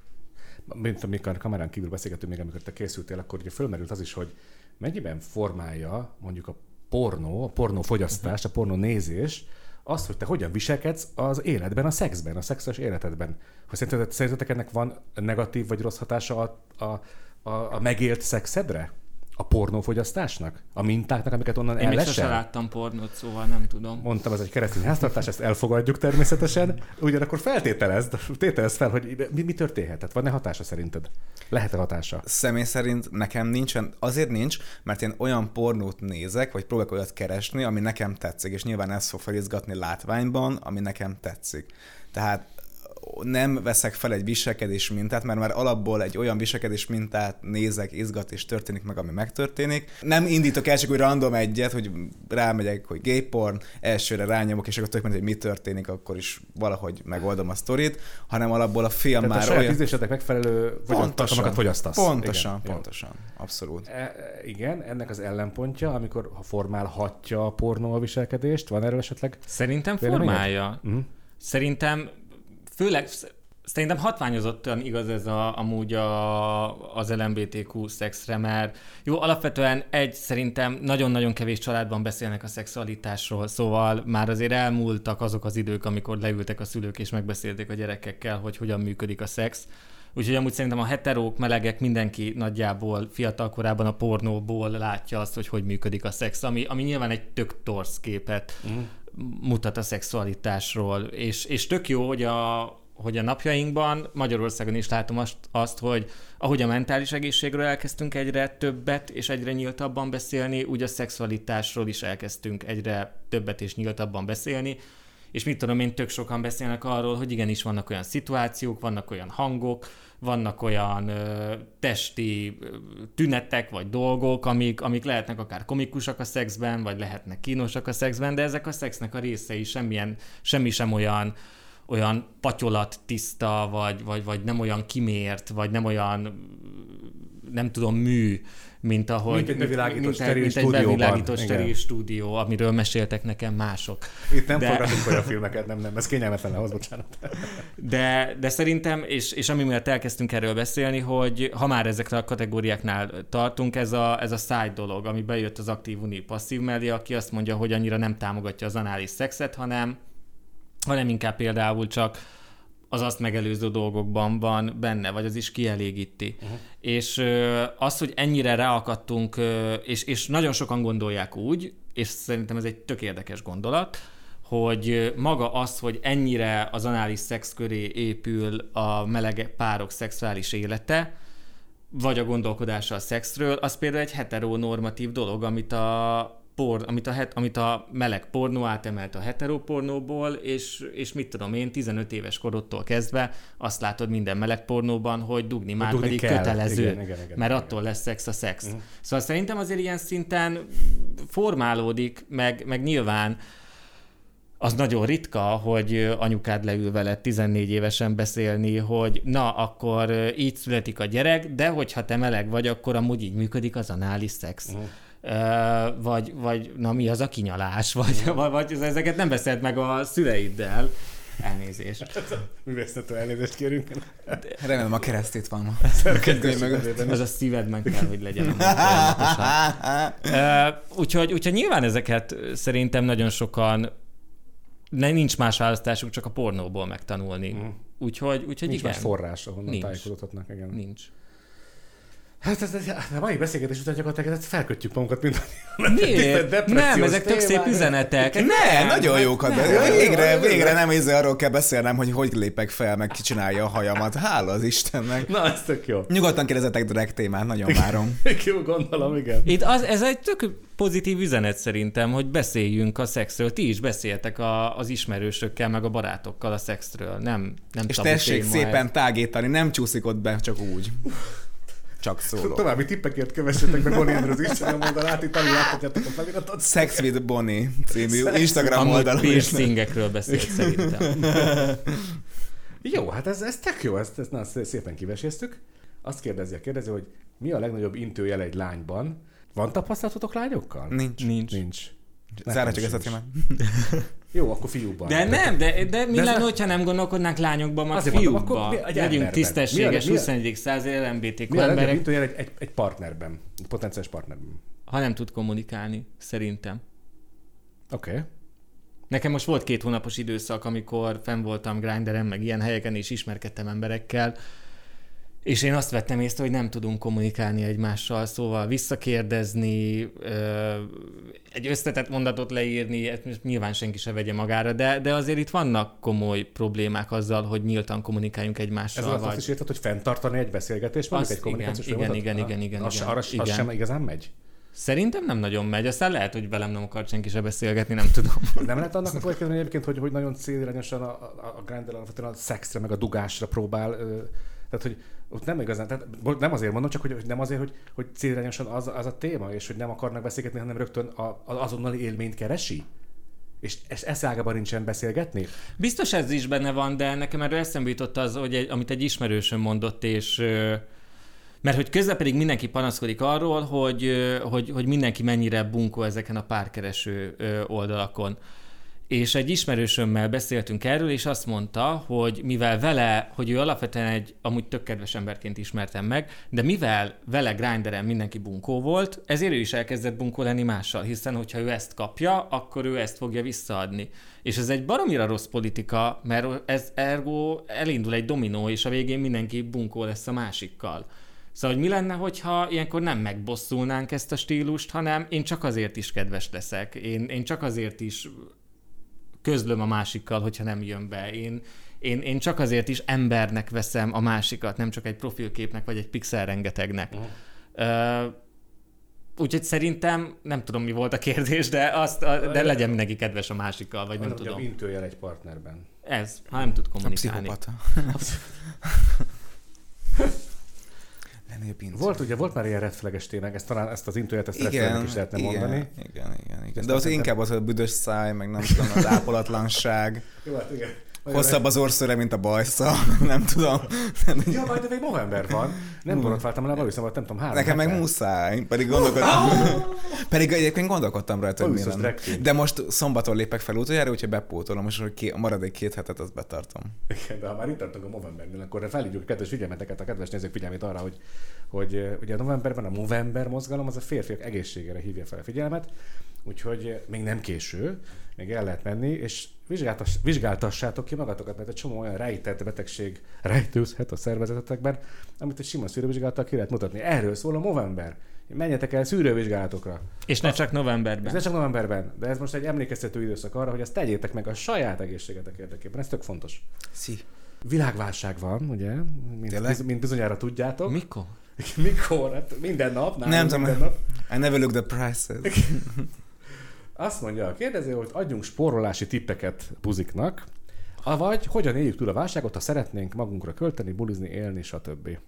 mint amikor a kamerán kívül beszélgetünk, még amikor te készültél, akkor ugye fölmerült az is, hogy mennyiben formálja mondjuk a pornó, a pornó fogyasztás, a pornó nézés, azt, hogy te hogyan viselkedsz az életben, a szexben, a szexuális életedben. Hogy szerintetek, szerintetek ennek van negatív vagy rossz hatása a, a, a, a megélt szexedre? A pornófogyasztásnak? A mintáknak, amiket onnan Én még sose ellesel? láttam pornót, szóval nem tudom. Mondtam, ez egy keresztény háztartás, ezt elfogadjuk természetesen. Ugyanakkor feltételezd, tételezd fel, hogy mi, mi történhet. Tehát van-e hatása szerinted? Lehet-e hatása? Személy szerint nekem nincsen, azért nincs, mert én olyan pornót nézek, vagy próbálok olyat keresni, ami nekem tetszik, és nyilván ez fog felizgatni látványban, ami nekem tetszik. Tehát nem veszek fel egy viselkedés mintát, mert már alapból egy olyan viselkedés mintát nézek, izgat és történik meg, ami megtörténik. Nem indítok el csak úgy random egyet, hogy rámegyek, hogy gay porn, elsőre rányomok, és akkor tök mindegy, hogy mi történik, akkor is valahogy megoldom a sztorit, hanem alapból a film Tehát a már saját olyan... ízlésednek megfelelő tartalmakat fogyasztasz. Pontosan, Igen, jó. pontosan. Abszolút. E, igen, ennek az ellenpontja, amikor ha formálhatja a pornó a viselkedést, van erről esetleg? Szerintem formálja. Uh-huh. Szerintem főleg, szerintem hatványozottan igaz ez a, amúgy a, az LMBTQ szexre, mert jó, alapvetően egy, szerintem nagyon-nagyon kevés családban beszélnek a szexualitásról, szóval már azért elmúltak azok az idők, amikor leültek a szülők és megbeszélték a gyerekekkel, hogy hogyan működik a szex. Úgyhogy amúgy szerintem a heterók, melegek, mindenki nagyjából fiatal korában a pornóból látja azt, hogy hogy működik a szex, ami, ami nyilván egy tök torsz képet mm. Mutat a szexualitásról. És, és tök jó, hogy a, hogy a napjainkban Magyarországon is látom azt, hogy ahogy a mentális egészségről elkezdtünk egyre többet és egyre nyíltabban beszélni, úgy a szexualitásról is elkezdtünk egyre többet és nyíltabban beszélni. És mit tudom én, tök sokan beszélnek arról, hogy igenis vannak olyan szituációk, vannak olyan hangok, vannak olyan ö, testi tünetek vagy dolgok, amik, amik lehetnek akár komikusak a szexben, vagy lehetnek kínosak a szexben, de ezek a szexnek a részei, semmilyen, semmi sem olyan olyan patyolat tiszta, vagy, vagy, vagy nem olyan kimért, vagy nem olyan nem tudom, mű, mint ahogy... Mint egy bevilágított mint, steril mint egy bevilágított Igen. steril stúdió, amiről meséltek nekem mások. Itt nem De- forgatunk olyan filmeket, nem, nem, ez kényelmetlen lehoz, bocsánat. De, de szerintem, és, és ami miatt elkezdtünk erről beszélni, hogy ha már ezekre a kategóriáknál tartunk, ez a, ez a side dolog, ami bejött az aktív uni passzív mellé, aki azt mondja, hogy annyira nem támogatja az anális szexet, hanem, hanem inkább például csak az azt megelőző dolgokban van benne, vagy az is kielégíti. Uh-huh. És az, hogy ennyire ráakadtunk, és, és nagyon sokan gondolják úgy, és szerintem ez egy tök érdekes gondolat, hogy maga az, hogy ennyire az anális szex köré épül a meleg párok szexuális élete, vagy a gondolkodása a szexről, az például egy heteronormatív dolog, amit a por, amit a, het, amit a meleg pornó átemelt a heteropornóból, és, és mit tudom én, 15 éves korodtól kezdve azt látod minden meleg pornóban, hogy dugni már dugni pedig kell. kötelező, Igen, igen, igen, mert igen. attól lesz szex a szex. Uh-huh. Szóval szerintem azért ilyen szinten formálódik, meg, meg nyilván az nagyon ritka, hogy anyukád leül veled 14 évesen beszélni, hogy na, akkor így születik a gyerek, de hogyha te meleg vagy, akkor amúgy így működik az anális szex. Uh-huh. Vagy, vagy na mi az a kinyalás, vagy, vagy, vagy ezeket nem beszélt meg a szüleiddel. Elnézést. Művészetől elnézést kérünk. Remélem a keresztét van ma. Az a szívedben kell, hogy legyen. úgyhogy, úgyhogy nyilván ezeket szerintem nagyon sokan ne, nincs más választásuk, csak a pornóból megtanulni. Mhm. Úgyhogy, úgyhogy Nincs igen. más forrás, ahonnan Nincs. tájékozódhatnak. Igen. Nincs. Hát ez, ez, a mai beszélgetés után gyakorlatilag ezt felkötjük magunkat, mint Miért? Nem, ezek tök szép üzenetek. Ne, nagyon jókat. nem, jó, végre, jó, végre nem íze arról kell beszélnem, hogy hogy lépek fel, meg ki csinálja a hajamat. Hála az Istennek. Na, ez tök jó. Nyugodtan kérdezetek drag témát, nagyon várom. Jó gondolom, igen. Itt az, ez egy tök pozitív üzenet szerintem, hogy beszéljünk a szexről. Ti is beszéltek a, az ismerősökkel, meg a barátokkal a szexről. Nem, nem És tessék szépen ez. tágítani, nem csúszik ott be, csak úgy. Csak szóló. További tippekért kövessetek be Bonnie Andrews Instagram oldalát, itt alul láthatjátok a feliratot. Sex with Bonnie című Instagram Amúgy oldalon. piercingekről beszélt szerintem. Jó, hát ez, ez tök jó, ezt, ezt na, szépen kiveséztük. Azt kérdezi a kérdező, hogy mi a legnagyobb intőjel egy lányban? Van tapasztalatotok lányokkal? Nincs. Nincs. Nincs. Zárhatjuk ezt a témát. Jó, akkor fiúkban. De nem, de, de mi De lenne, ne- hogyha nem gondolkodnánk lányokban, meg Azért mondom, akkor egy Legyünk tisztességes Mi a- mi a- 21. század LMBTQ Mi emberek, intőjel egy, egy, egy partnerben? Egy potenciális partnerben. ha nem tud kommunikálni, szerintem. Oké. Okay. Nekem most volt két hónapos időszak, amikor fenn voltam Grinderen, meg ilyen helyeken, és ismerkedtem emberekkel, és én azt vettem észre, hogy nem tudunk kommunikálni egymással, szóval visszakérdezni, egy összetett mondatot leírni, nyilván senki se vegye magára, de, de azért itt vannak komoly problémák azzal, hogy nyíltan kommunikáljunk egymással. Ez alatt azt vagy... is érted, hogy fenntartani egy beszélgetést, mondjuk egy kommunikációs igen, folyamatot? igen, igen, igen, Az, igen, arra, az igen. sem igazán megy? Szerintem nem nagyon megy, aztán lehet, hogy velem nem akar senki se beszélgetni, nem tudom. Nem lehet annak a következmény egyébként, hogy, hogy nagyon célirányosan a, a, a Grindr alapvetően a szexre, meg a dugásra próbál, ö, tehát hogy ott nem igazán, tehát nem azért mondom, csak hogy, nem azért, hogy, hogy célirányosan az, az a téma, és hogy nem akarnak beszélgetni, hanem rögtön a, az azonnali élményt keresi? És ezt eszágában nincsen beszélgetni? Biztos ez is benne van, de nekem erről eszembe jutott az, hogy egy, amit egy ismerősöm mondott, és mert hogy közben pedig mindenki panaszkodik arról, hogy, hogy, hogy mindenki mennyire bunkó ezeken a párkereső oldalakon. És egy ismerősömmel beszéltünk erről, és azt mondta, hogy mivel vele, hogy ő alapvetően egy amúgy tök kedves emberként ismertem meg, de mivel vele grinderen mindenki bunkó volt, ezért ő is elkezdett bunkó lenni mással, hiszen hogyha ő ezt kapja, akkor ő ezt fogja visszaadni. És ez egy baromira rossz politika, mert ez ergo elindul egy dominó, és a végén mindenki bunkó lesz a másikkal. Szóval, hogy mi lenne, hogyha ilyenkor nem megbosszulnánk ezt a stílust, hanem én csak azért is kedves leszek, én, én csak azért is közlöm a másikkal, hogyha nem jön be. Én, én, én csak azért is embernek veszem a másikat, nem csak egy profilképnek, vagy egy pixel rengetegnek. Uh-huh. Uh, úgyhogy szerintem, nem tudom mi volt a kérdés, de, azt, a, de legyen mindenki kedves a másikkal, vagy nem Nem tudom. intőjel egy partnerben. Ez, ha nem tud A kommunikálni. pszichopata. Lennél pincér. Volt ugye, volt már ilyen redfleges témák, ezt talán ezt az intőjét, ezt igen, is lehetne igen, mondani. Igen, igen, igen. Ezt De az inkább az a büdös száj, meg nem tudom, az ápolatlanság. Jó, hát igen. Hosszabb az orszöre, mint a bajsza. Nem tudom. Ja, majd még november van. Nem borotváltam el, valószínűleg volt, nem tudom, három Nekem meg muszáj. Pedig gondolkodtam. pedig egyébként gondolkodtam rajta, hogy mi Basszus, lenne. drag queen. De most szombaton lépek fel utoljára, úgyhogy bepótolom, ké- a maradék két hetet azt betartom. Igen, de ha már itt tartunk a novembernél, akkor felhívjuk a kedves figyelmeteket, a kedves nézők figyelmét arra, hogy, hogy ugye a novemberben a Movember mozgalom az a férfiak egészségére hívja fel a figyelmet, úgyhogy még nem késő, még el lehet menni, és vizsgáltass, vizsgáltassátok ki magatokat, mert egy csomó olyan rejtett betegség rejtőzhet a szervezetetekben, amit egy sima szűrővizsgálattal ki lehet mutatni. Erről szól a Movember. Menjetek el szűrővizsgálatokra. És ne csak novemberben. ne csak novemberben, de ez most egy emlékeztető időszak arra, hogy ezt tegyétek meg a saját egészségetek érdekében. Ez tök fontos. Szi. Világválság van, ugye? Mint, biz, mint bizonyára tudjátok. Mikor? Mikor? Hát minden nap. nálunk Nem tudom. Minden nap. I never look the prices. Azt mondja a kérdező, hogy adjunk spórolási tippeket buziknak, vagy hogyan éljük túl a válságot, ha szeretnénk magunkra költeni, bulizni, élni, stb.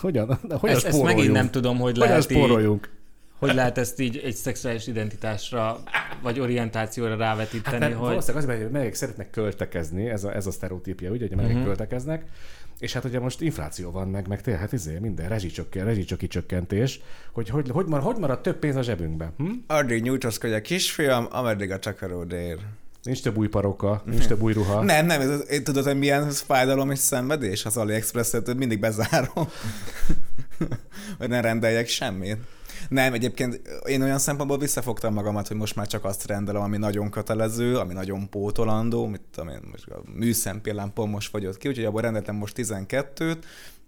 Hogyan, hogyan Ezt, ezt megint nem tudom, hogy Hogyan lehet, így, spóroljunk? hogy lehet ezt így egy szexuális identitásra vagy orientációra rávetíteni, Hát mert hogy... valószínűleg az, hogy melegek szeretnek költekezni, ez a, ez a sztereotípia, ugye, hogy Mhm. uh-huh. költekeznek, és hát ugye most infláció van, meg, meg tényleg, hát izé, minden rezsicsökken, rezsicsoki csökkentés, hogy hogy, hogy, mar, hogy marad több pénz a zsebünkben? Hm? Addig nyújtózkodj a kisfiam, ameddig a csakaród ér. Nincs több új paróka, nincs több új ruha. Nem, nem, ez, tudod, hogy milyen fájdalom és szenvedés az AliExpress-et, mindig bezárom. hogy ne rendeljek semmit. Nem, egyébként én olyan szempontból visszafogtam magamat, hogy most már csak azt rendelem, ami nagyon kötelező, ami nagyon pótolandó, mit tudom én, most a műszempillám pont most fogyott ki, úgyhogy abból rendeltem most 12-t,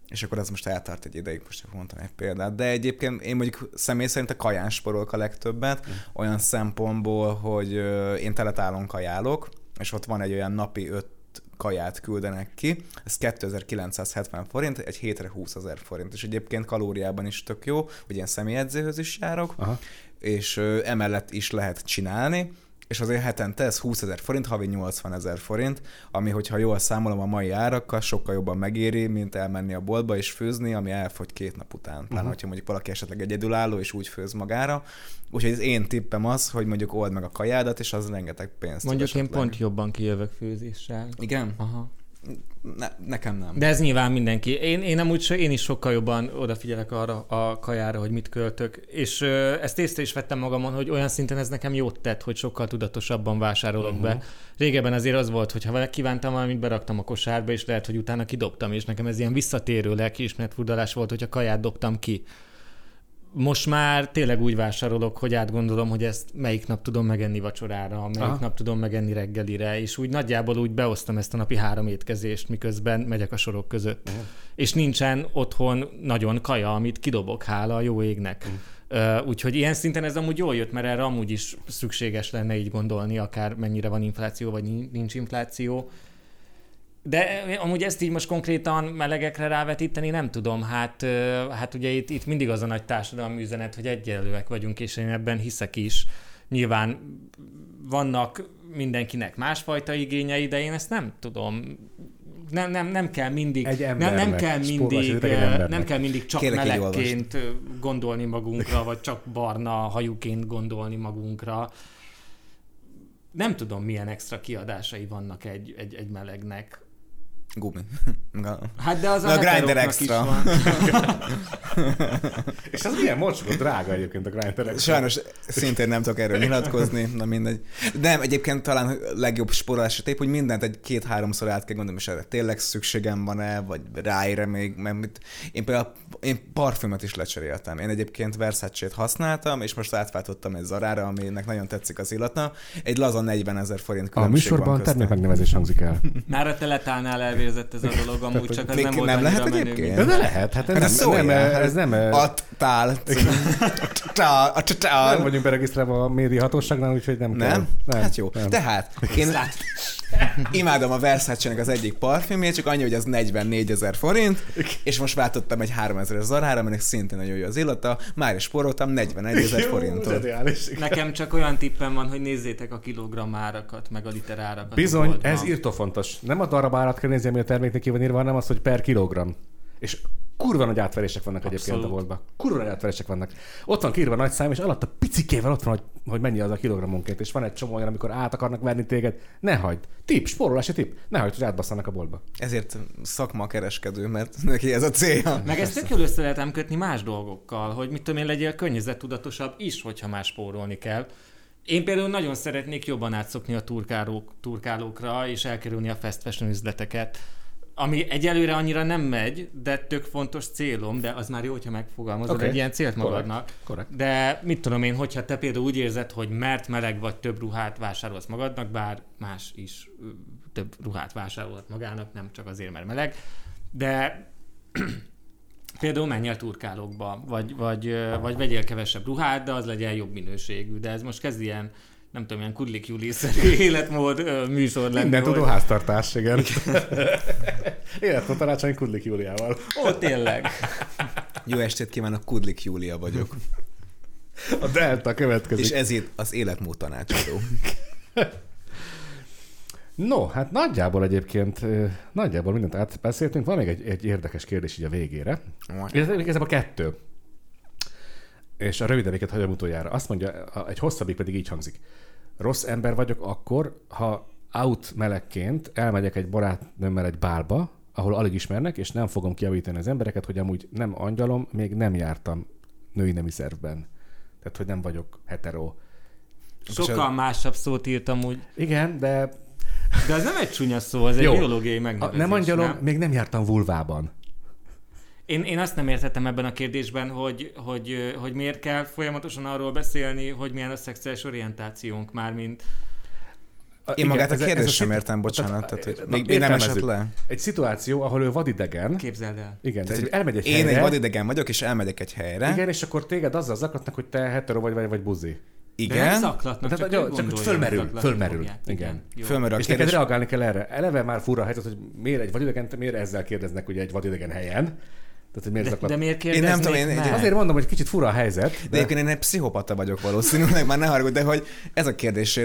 és akkor ez most eltart egy ideig, most csak mondtam egy példát. De egyébként én mondjuk személy szerint a kaján sporolok a legtöbbet, olyan szempontból, hogy én teletálon kajálok, és ott van egy olyan napi öt kaját küldenek ki, ez 2970 forint, egy hétre 20 ezer forint, és egyébként kalóriában is tök jó, hogy én személyedzőhöz is járok, Aha. és ö, emellett is lehet csinálni, és azért hetente ez 20 ezer forint, havi 80 ezer forint, ami, hogyha jól számolom a mai árakkal, sokkal jobban megéri, mint elmenni a boltba és főzni, ami elfogy két nap után. Pláne, uh-huh. hogyha mondjuk valaki esetleg egyedülálló és úgy főz magára. Úgyhogy az én tippem az, hogy mondjuk old meg a kajádat, és az rengeteg pénzt. Mondjuk én pont jobban kijövök főzéssel. Igen? Aha. Ne, nekem nem. De ez nyilván mindenki. Én, én amúgy so, én is sokkal jobban odafigyelek arra a kajára, hogy mit költök. És ö, ezt észre is vettem magamon, hogy olyan szinten ez nekem jót tett, hogy sokkal tudatosabban vásárolok uh-huh. be. Régebben azért az volt, hogy ha kívántam valamit, beraktam a kosárba, és lehet, hogy utána kidobtam, és nekem ez ilyen visszatérő lelkiismeret furdalás volt, hogy a kaját dobtam ki. Most már tényleg úgy vásárolok, hogy átgondolom, hogy ezt melyik nap tudom megenni vacsorára, melyik Aha. Aha. nap tudom megenni reggelire, és úgy nagyjából úgy beosztam ezt a napi három étkezést, miközben megyek a sorok között. Uh-huh. És nincsen otthon nagyon kaja, amit kidobok, hála a jó égnek. Uh, úgyhogy ilyen szinten ez amúgy jól jött, mert erre amúgy is szükséges lenne így gondolni, akár mennyire van infláció, vagy ni- nincs infláció. De amúgy ezt így most konkrétan melegekre rávetíteni nem tudom. Hát, hát ugye itt, itt mindig az a nagy társadalmi üzenet, hogy egyenlőek vagyunk, és én ebben hiszek is. Nyilván vannak mindenkinek másfajta igényei, de én ezt nem tudom. Nem, nem, nem kell mindig, Egy nem, nem embernek. kell mindig, embernek. nem kell mindig csak Kérlek, melegként gondolni magunkra, vagy csak barna hajuként gondolni magunkra. Nem tudom, milyen extra kiadásai vannak egy, egy, egy melegnek. Gumi. Na. Hát de az a, Na, a Grindr heteróknak Extra. És az milyen mocskos, drága egyébként a Grindr. Sajnos szintén nem tudok erről nyilatkozni, na mindegy. De nem, egyébként talán a legjobb spórolási tép, hogy mindent egy két-háromszor át kell gondolni, és erre tényleg szükségem van-e, vagy ráére még, mert mit, én például én parfümöt is lecseréltem. Én egyébként Versace-t használtam, és most átváltottam egy Zarára, aminek nagyon tetszik az illata. Egy laza 40 ezer forint A különbség műsorban van köztem. termék megnevezés hangzik el. Már a teletálnál elvérzett ez a dolog, amúgy csak Még nem volt nem lehet egyébként? De, de lehet, hát ez Hát nem, ez nem, ez nem, A tál. A tál. Nem vagyunk beregisztrálva a média hatóságnál, úgyhogy nem kell. Nem? Hát jó. Tehát én imádom a Versace-nek az egyik parfümjét, csak annyi, hogy az 44 ezer forint, és most váltottam egy 3000 zarára, aminek szintén nagyon jó az illata, már is spóroltam 41 ezer forintot. Nekem csak olyan tippem van, hogy nézzétek a kilogramm árakat, meg a liter árakat. Bizony, ez írtó fontos. Nem a darab árat kell nézni, ami a terméknek ki van írva, hanem az, hogy per kilogramm. És kurva nagy átverések vannak egyébként a Abszolút. boltban. Kurva nagy átverések vannak. Ott van kiírva nagy szám, és alatta pici cikkével ott van, hogy, hogy mennyi az a kilogrammonként, és van egy csomó olyan, amikor át akarnak verni téged, ne hagyd. Tip, spórolási tip. Ne hagyd, hogy átbasszanak a boltba. Ezért szakma kereskedő, mert neki ez a célja. Meg ezt tök jól össze lehet ám kötni más dolgokkal, hogy mit tudom én, legyél környezettudatosabb is, hogyha más spórolni kell. Én például nagyon szeretnék jobban átszokni a turkálók, turkálókra, és elkerülni a fast fashion üzleteket. Ami egyelőre annyira nem megy, de tök fontos célom, de az már jó, hogyha megfogalmazod okay. egy ilyen célt magadnak. Korrekt. De mit tudom én, hogyha te például úgy érzed, hogy mert meleg vagy több ruhát vásárolsz magadnak, bár más is több ruhát vásárolhat magának, nem csak azért, mert meleg, de például menj el turkálókba, vagy, vagy, vagy vegyél kevesebb ruhát, de az legyen jobb minőségű. De ez most kezd ilyen, nem tudom, ilyen Kudlik Juli-szerű életmód ö, műsor lenni. Minden tudó háztartás, igen. Életmód tanácsolni Kudlik Júliával. Ó, tényleg. Jó estét kívánok, Kudlik Júlia vagyok. A Delta következik. És ez itt az életmód tanácsadó. No, hát nagyjából egyébként, nagyjából mindent átbeszéltünk. Van még egy, egy érdekes kérdés így a végére. Ez igazából kettő. És a rövidebbiket hagyom utoljára. Azt mondja, a- egy hosszabbik pedig így hangzik. Rossz ember vagyok akkor, ha out melegként elmegyek egy barátnőmmel egy bálba, ahol alig ismernek, és nem fogom kiavítani az embereket, hogy amúgy nem angyalom, még nem jártam női nemi szervben. Tehát, hogy nem vagyok hetero. Sokkal másabb szót írtam úgy. Igen, de De az nem egy csúnya szó, az egy Jó. biológiai a, megnevezés. nem angyalom, nem? még nem jártam vulvában. Én, én azt nem értettem ebben a kérdésben, hogy, hogy, hogy miért kell folyamatosan arról beszélni, hogy milyen a szexuális orientációnk már, mint Én magát a kérdést sem szitu- értem, bocsánat, tehát, tehát, hogy még, még nem esett le. Egy szituáció, ahol ő vadidegen, képzeld el. igen, Tehát, hogy elmegy egy Én helyre, egy vadidegen vagyok, és elmegyek egy helyre. igen, és akkor téged azzal zaklatnak, hogy te hetero vagy, vagy, vagy buzi. De nem Igen. zaklatnak, Tehát, csak, jó, csak hogy fölmerül, fölmerül. Igen. Jó. Fölmerül a és neked kérdés. reagálni kell erre. Eleve már fura a helyzet, hogy miért egy vadidegen, miért ezzel kérdeznek ugye egy vadidegen helyen. Tehát, hogy miért De, zaklat... de miért Én nem tudom, kérdeznék én- meg? én- Azért mondom, hogy kicsit fura a helyzet. De De, egyébként én egy pszichopata vagyok valószínűleg, már ne haragudj, de hogy ez a kérdés,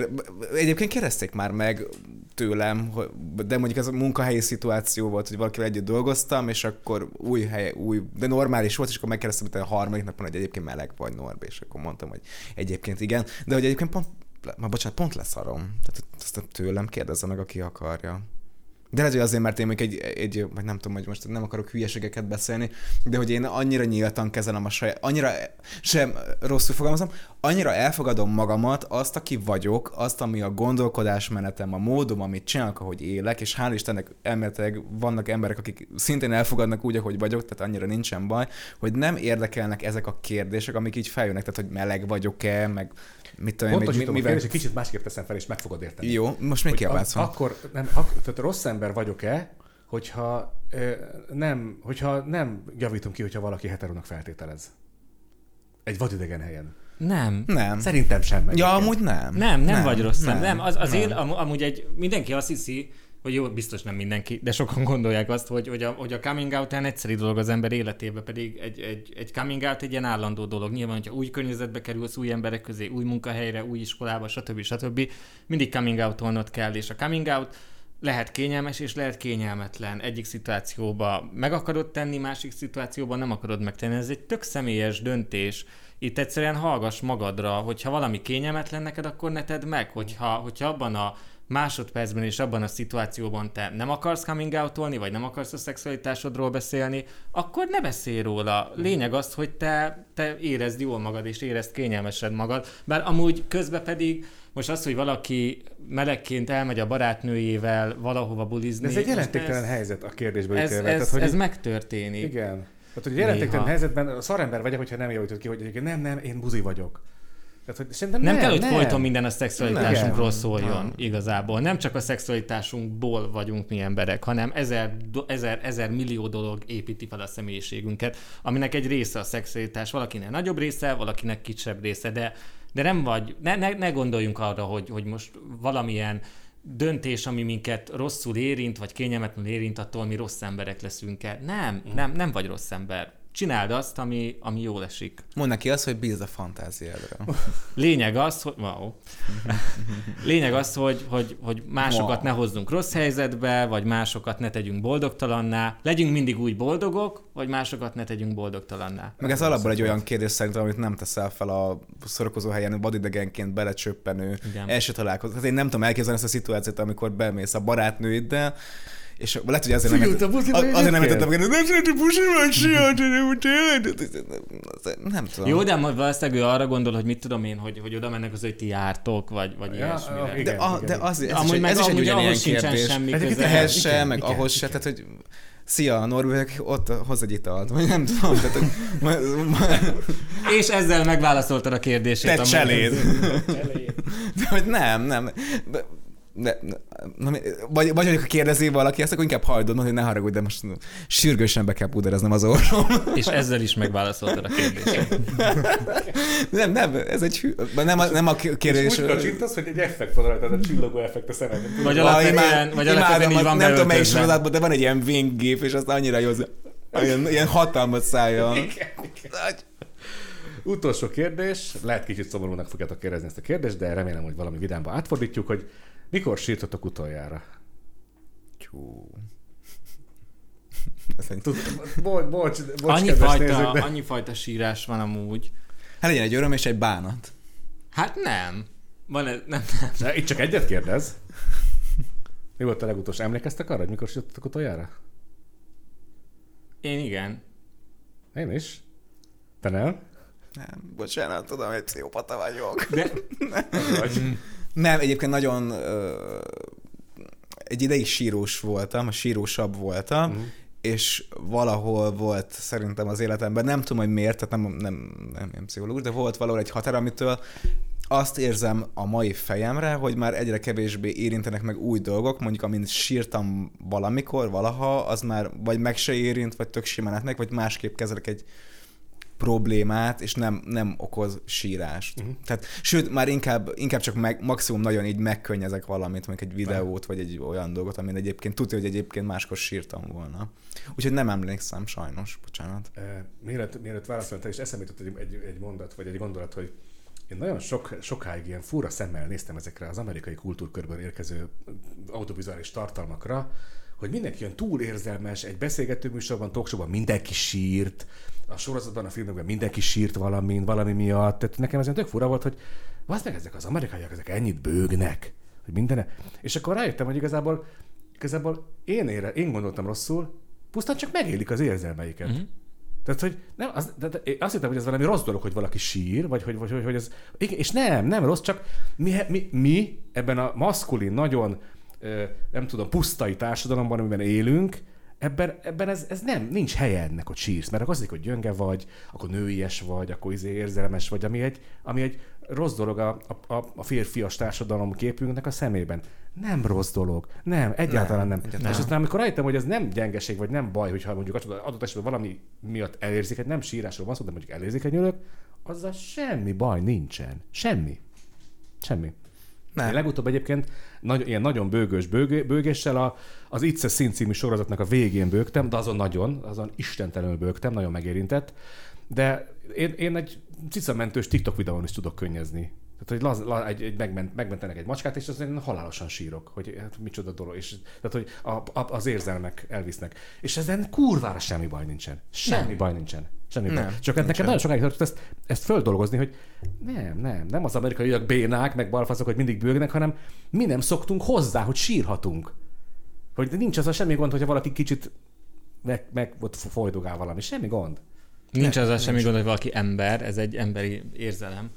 egyébként kérdezték már meg tőlem, hogy- de mondjuk ez a munkahelyi szituáció volt, hogy valakivel együtt dolgoztam, és akkor új hely, új, de normális volt, és akkor megkérdeztem hogy a harmadik napon, hogy egyébként meleg vagy Norbi, és akkor mondtam, hogy egyébként igen, de hogy egyébként pont, már bocsánat, pont leszarom. Tehát ezt tőlem kérdezze meg, aki akarja. De lehet, hogy azért, mert én még egy, egy, vagy nem tudom, hogy most nem akarok hülyeségeket beszélni, de hogy én annyira nyíltan kezelem a saját, annyira sem rosszul fogalmazom, annyira elfogadom magamat, azt, aki vagyok, azt, ami a gondolkodásmenetem, a módom, amit csinálok, ahogy élek, és hál' Istennek elméletileg vannak emberek, akik szintén elfogadnak úgy, ahogy vagyok, tehát annyira nincsen baj, hogy nem érdekelnek ezek a kérdések, amik így feljönnek, tehát hogy meleg vagyok-e, meg mit tudom Pontosítom, mi- a kérdés, egy kicsit másképp teszem fel, és meg fogod érteni. Jó, most még kiabálsz ak- Akkor, nem, ak- tehát rossz ember vagyok-e, hogyha ö, nem, hogyha nem javítunk ki, hogyha valaki heterónak feltételez. Egy vadidegen helyen. Nem. Nem. Szerintem sem. Ja, amúgy nem. Nem, nem, vagy rossz nem, nem. Az, az nem. Am, amúgy egy, mindenki azt hiszi, hogy jó, biztos nem mindenki, de sokan gondolják azt, hogy, hogy, a, hogy a coming out olyan egyszerű dolog az ember életében, pedig egy, egy, egy coming out egy ilyen állandó dolog. Nyilván, hogyha új környezetbe kerülsz, új emberek közé, új munkahelyre, új iskolába, stb. stb. Mindig coming out kell, és a coming out lehet kényelmes és lehet kényelmetlen. Egyik szituációban meg akarod tenni, másik szituációban nem akarod megtenni. Ez egy tök személyes döntés. Itt egyszerűen hallgass magadra, hogyha valami kényelmetlen neked, akkor ne tedd meg. Hogyha, hogyha abban a másodpercben és abban a szituációban te nem akarsz coming out vagy nem akarsz a szexualitásodról beszélni, akkor ne beszélj róla. Lényeg az, hogy te, te érezd jól magad, és érezd kényelmesed magad. Bár amúgy közben pedig most az, hogy valaki melegként elmegy a barátnőjével valahova bulizni. De ez egy jelentéktelen ez, helyzet a kérdésből Ez, ez, Tehát, hogy ez megtörténik. Igen. Tehát, hogy jelentéktelen helyzetben szarember vagyok, hogyha nem javítod ki, hogy egyébként nem, nem, én buzi vagyok. Tehát, hogy Nem, nem, kell, hogy nem. folyton minden a szexualitásunkról Nem. szóljon Nem. igazából. Nem csak a szexualitásunkból vagyunk mi emberek, hanem ezer, do- ezer, ezer millió dolog építi fel a személyiségünket, aminek egy része a szexualitás, valakinek nagyobb része, valakinek kisebb része, de, de nem vagy, ne, ne, ne gondoljunk arra, hogy, hogy most valamilyen döntés, ami minket rosszul érint, vagy kényelmetlenül érint, attól mi rossz emberek leszünk-e. Nem, nem, nem vagy rossz ember. Csináld azt, ami, ami jól esik. Mondd neki azt, hogy bízz a fantáziádra. Lényeg az, hogy... Wow. Lényeg az, hogy, hogy, hogy másokat Wow. ne hozzunk rossz helyzetbe, vagy másokat ne tegyünk boldogtalanná. Legyünk mindig úgy boldogok, vagy másokat ne tegyünk boldogtalanná. Meg ez alapból egy olyan kérdés szerintem, amit nem teszel fel a szórakozó helyen, vadidegenként belecsöppenő Igen. első találkozó. Hát én nem tudom elképzelni ezt a szituációt, amikor bemész a barátnőiddel, és lehet, hogy azért nem, buszliba a- azért nem értettem, hogy nem szeretem buszliba, tényleg. Nem tudom. Jó, de majd valószínűleg ő arra gondol, hogy mit tudom én, hogy, hogy oda mennek az, hogy ti jártok, vagy, vagy Ja, ilyesmire. de, a, de az, ez, amúgy is meg ez is egy amúgy ugyanilyen ahhoz sincsen kérdés. semmi. Ehhez se, igen, meg igen, ahhoz se, tehát hogy szia, Norbi, ott hoz egy italt, vagy nem tudom, tehát hogy ma, ma, És ezzel megválaszoltad a kérdését. te cseléd. De hogy nem, nem. De, na, mi- vagy, vagy hogyha kérdezi valaki ezt, akkor inkább hagyd hogy ne haragudj, de most sürgősen be kell pudereznem az orrom. És ezzel is megválaszoltad a kérdését. Nem, nem, ez egy hű, nem, a, nem a kérdés. És úgy kacsintasz, hogy egy effekt van rajta, a csillogó effekt a szemedben. Vagy alapvetően, vagy alapvetően így van nem tudom melyik sorozatban, de van egy ilyen wingép, és aztán annyira jó, ilyen, ilyen hatalmas szája. Utolsó kérdés, lehet kicsit szomorúnak fogjátok kérdezni ezt a kérdést, de remélem, hogy valami vidámba átfordítjuk, hogy mikor sírtatok utoljára? Tyú. Ez egy- Tud, bocs, bocs, bocs Annyi fajta, nézők, de... annyi fajta sírás van amúgy. Hát legyen egy öröm és egy bánat. Hát nem. Van ez, nem, nem. Itt csak egyet kérdez. Mi volt a legutolsó? Emlékeztek arra, hogy mikor sírtatok utoljára? Én igen. Én is. Te nem? Nem, bocsánat, tudom, hogy pszichopata vagyok. De Vagy? Nem, egyébként nagyon egy ideig sírós voltam, a sírósabb voltam, Mhm. és valahol volt szerintem az életemben, nem tudom, hogy miért, tehát nem, nem, nem, nem pszichológus, de volt valahol egy határ, amitől azt érzem a mai fejemre, hogy már egyre kevésbé érintenek meg új dolgok, mondjuk amint sírtam valamikor, valaha, az már vagy meg se érint, vagy tök simán átmegy, vagy másképp kezelek egy problémát, és nem, nem okoz sírást. Uh-huh. Tehát, sőt, már inkább, inkább csak meg, maximum nagyon így megkönnyezek valamit, mondjuk egy videót, vagy egy olyan dolgot, amin egyébként tudja, hogy egyébként máskor sírtam volna. Úgyhogy nem emlékszem, sajnos, bocsánat. Eh, Mielőtt, mielőtt válaszoltál, és eszembe jutott egy, egy, egy mondat, vagy egy gondolat, hogy én nagyon sok, sokáig ilyen fura szemmel néztem ezekre az amerikai kultúrkörből érkező audiovizuális tartalmakra, hogy mindenki olyan túl érzelmes, egy beszélgető műsorban, talkshowban mindenki sírt, a sorozatban, a filmekben mindenki sírt valamin, valami miatt. Tehát nekem ez olyan tök fura volt, hogy az meg ezek az amerikaiak, ezek ennyit bőgnek, hogy minden. És akkor rájöttem, hogy igazából, igazából én, ére, én gondoltam rosszul, pusztán csak megélik az érzelmeiket. Mhm. Mm-hmm. Tehát, hogy nem, az, de, de, azt hittem, hogy ez valami rossz dolog, hogy valaki sír, vagy hogy, vagy, hogy, hogy ez... Igen, és nem, nem rossz, csak mi, mi, mi ebben a maszkulin, nagyon, nem tudom, pusztai társadalomban, amiben élünk, ebben, ebben ez, ez nem, nincs helye ennek, hogy sírsz, mert akkor azt hiszik, hogy gyönge vagy, akkor nőies vagy, akkor izé érzelmes vagy, ami egy, ami egy rossz dolog a, a, a- férfias társadalom képünknek a szemében. Nem rossz dolog. Nem, egyáltalán nem. nem. egyáltalán. És aztán amikor rájöttem, hogy ez nem gyengeség, vagy nem baj, hogyha mondjuk adott esetben valami miatt elérzékeny, nem sírásról van szó, de mondjuk elérzékenyülök, azzal semmi baj nincsen. Semmi. Semmi. Nem. Én legutóbb egyébként nagy, ilyen nagyon bőgős bőgé, bőgéssel a, az It's a című sorozatnak a végén bőgtem, de azon nagyon, azon istentelenül bőgtem, nagyon megérintett. De én, én egy cicamentős TikTok videón is tudok könnyezni. Tehát, hogy laz, la, egy, egy megment, megmentenek egy macskát, és az én halálosan sírok, hogy hát micsoda dolog. És, tehát, hogy a, a, az érzelmek elvisznek. És ezen kurvára semmi baj nincsen. Semmi Nem. baj nincsen. Semmi Nem, baj. Csak nekem nincsen. nagyon sokáig tartott ezt, ezt földolgozni, hogy nem, nem, nem az amerikaiak bénák, meg balfaszok, hogy mindig bőgnek, hanem mi nem szoktunk hozzá, hogy sírhatunk. Hogy nincs az a semmi gond, hogyha valaki kicsit meg, meg ott folydogál valami. Semmi gond. Nincs az a semmi gond, hogy valaki ember, ez egy emberi érzelem.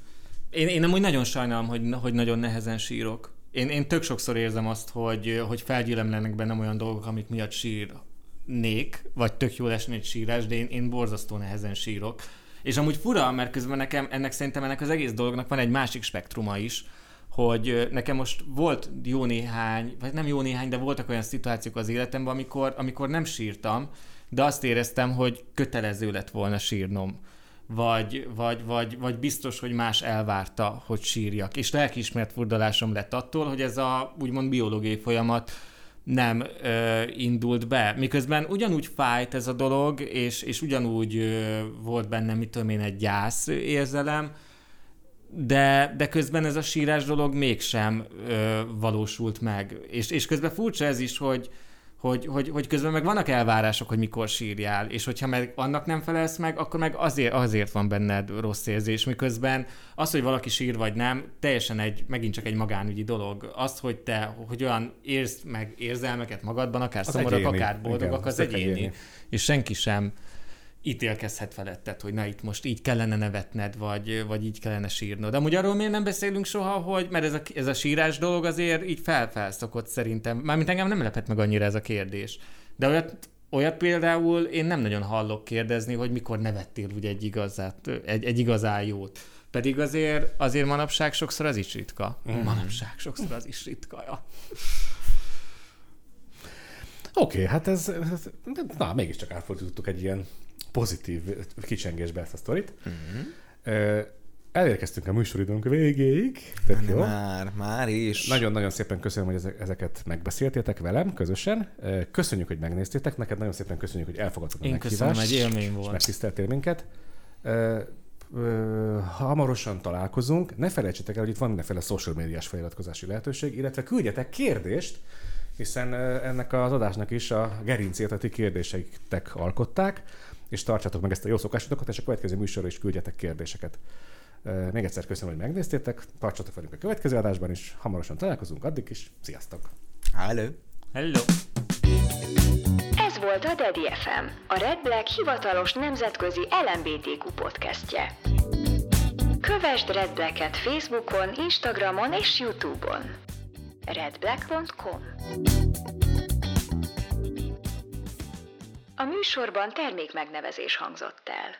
Én, én amúgy nagyon sajnálom, hogy, hogy nagyon nehezen sírok. Én, én tök sokszor érzem azt, hogy, hogy felgyülemlenek bennem olyan dolgok, amik miatt sírnék, vagy tök jól esne egy sírás, de én, én borzasztó nehezen sírok. És amúgy fura, mert közben nekem, ennek szerintem ennek az egész dolognak van egy másik spektruma is, hogy nekem most volt jó néhány, vagy nem jó néhány, de voltak olyan szituációk az életemben, amikor, amikor nem sírtam, de azt éreztem, hogy kötelező lett volna sírnom. Vagy, vagy, vagy, vagy biztos, hogy más elvárta, hogy sírjak. És lelkiismert furdalásom lett attól, hogy ez a úgymond biológiai folyamat nem ö, indult be. Miközben ugyanúgy fájt ez a dolog, és, és ugyanúgy ö, volt benne, mit tudom én, egy gyász érzelem, de, de közben ez a sírás dolog mégsem ö, valósult meg. És, és közben furcsa ez is, hogy, hogy, hogy, hogy közben meg vannak elvárások, hogy mikor sírjál, és hogyha meg annak nem felelsz meg, akkor meg azért, azért van benned rossz érzés, miközben az, hogy valaki sír vagy nem, teljesen egy, megint csak egy magánügyi dolog. Az, hogy te, hogy olyan érz meg érzelmeket magadban, akár Az szomorúak, akár boldogak, Igen, az tök egyéni. egyéni. És senki sem ítélkezhet feletted, hogy na itt most így kellene nevetned, vagy, vagy így kellene sírnod. De amúgy arról miért nem beszélünk soha, hogy, mert ez a, ez a sírás dolog azért így felfelszokott szerintem. Mármint engem nem lepett meg annyira ez a kérdés. De olyat, olyat például én nem nagyon hallok kérdezni, hogy mikor nevettél úgy egy, igazát, egy, egy igazán jót. Pedig azért, azért manapság sokszor az is ritka. Mm. Manapság sokszor az is ritka, ja. Oké, okay, hát ez, ez, na, mégiscsak átfordítottuk egy ilyen pozitív kicsengésbe ezt a sztorit. Uh-huh. Elérkeztünk a műsoridőnk végéig. Tök jó. Már, már is. Nagyon-nagyon szépen köszönöm, hogy ezek- ezeket megbeszéltétek velem közösen. Köszönjük, hogy megnéztétek. Neked nagyon szépen köszönjük, hogy elfogadtad a Én meghívást. köszönöm, egy élmény és volt. megtiszteltél minket. Ö, hamarosan találkozunk. Ne felejtsétek el, hogy itt van mindenféle social médiás feliratkozási lehetőség, illetve küldjetek kérdést, hiszen ennek az adásnak is a gerincét a ti kérdéseitek alkották, és tartsátok meg ezt a jó szokásotokat, és a következő műsorra is küldjetek kérdéseket. Még egyszer köszönöm, hogy megnéztétek, tartsatok velünk a következő adásban is, hamarosan találkozunk, addig is, sziasztok! Hello. Hello! Ez volt a Daddy FM, a Red Black hivatalos nemzetközi LMBTQ podcastje. Kövesd Red Black-et Facebookon, Instagramon és Youtube-on. redblack.com A műsorban termék megnevezés hangzott el.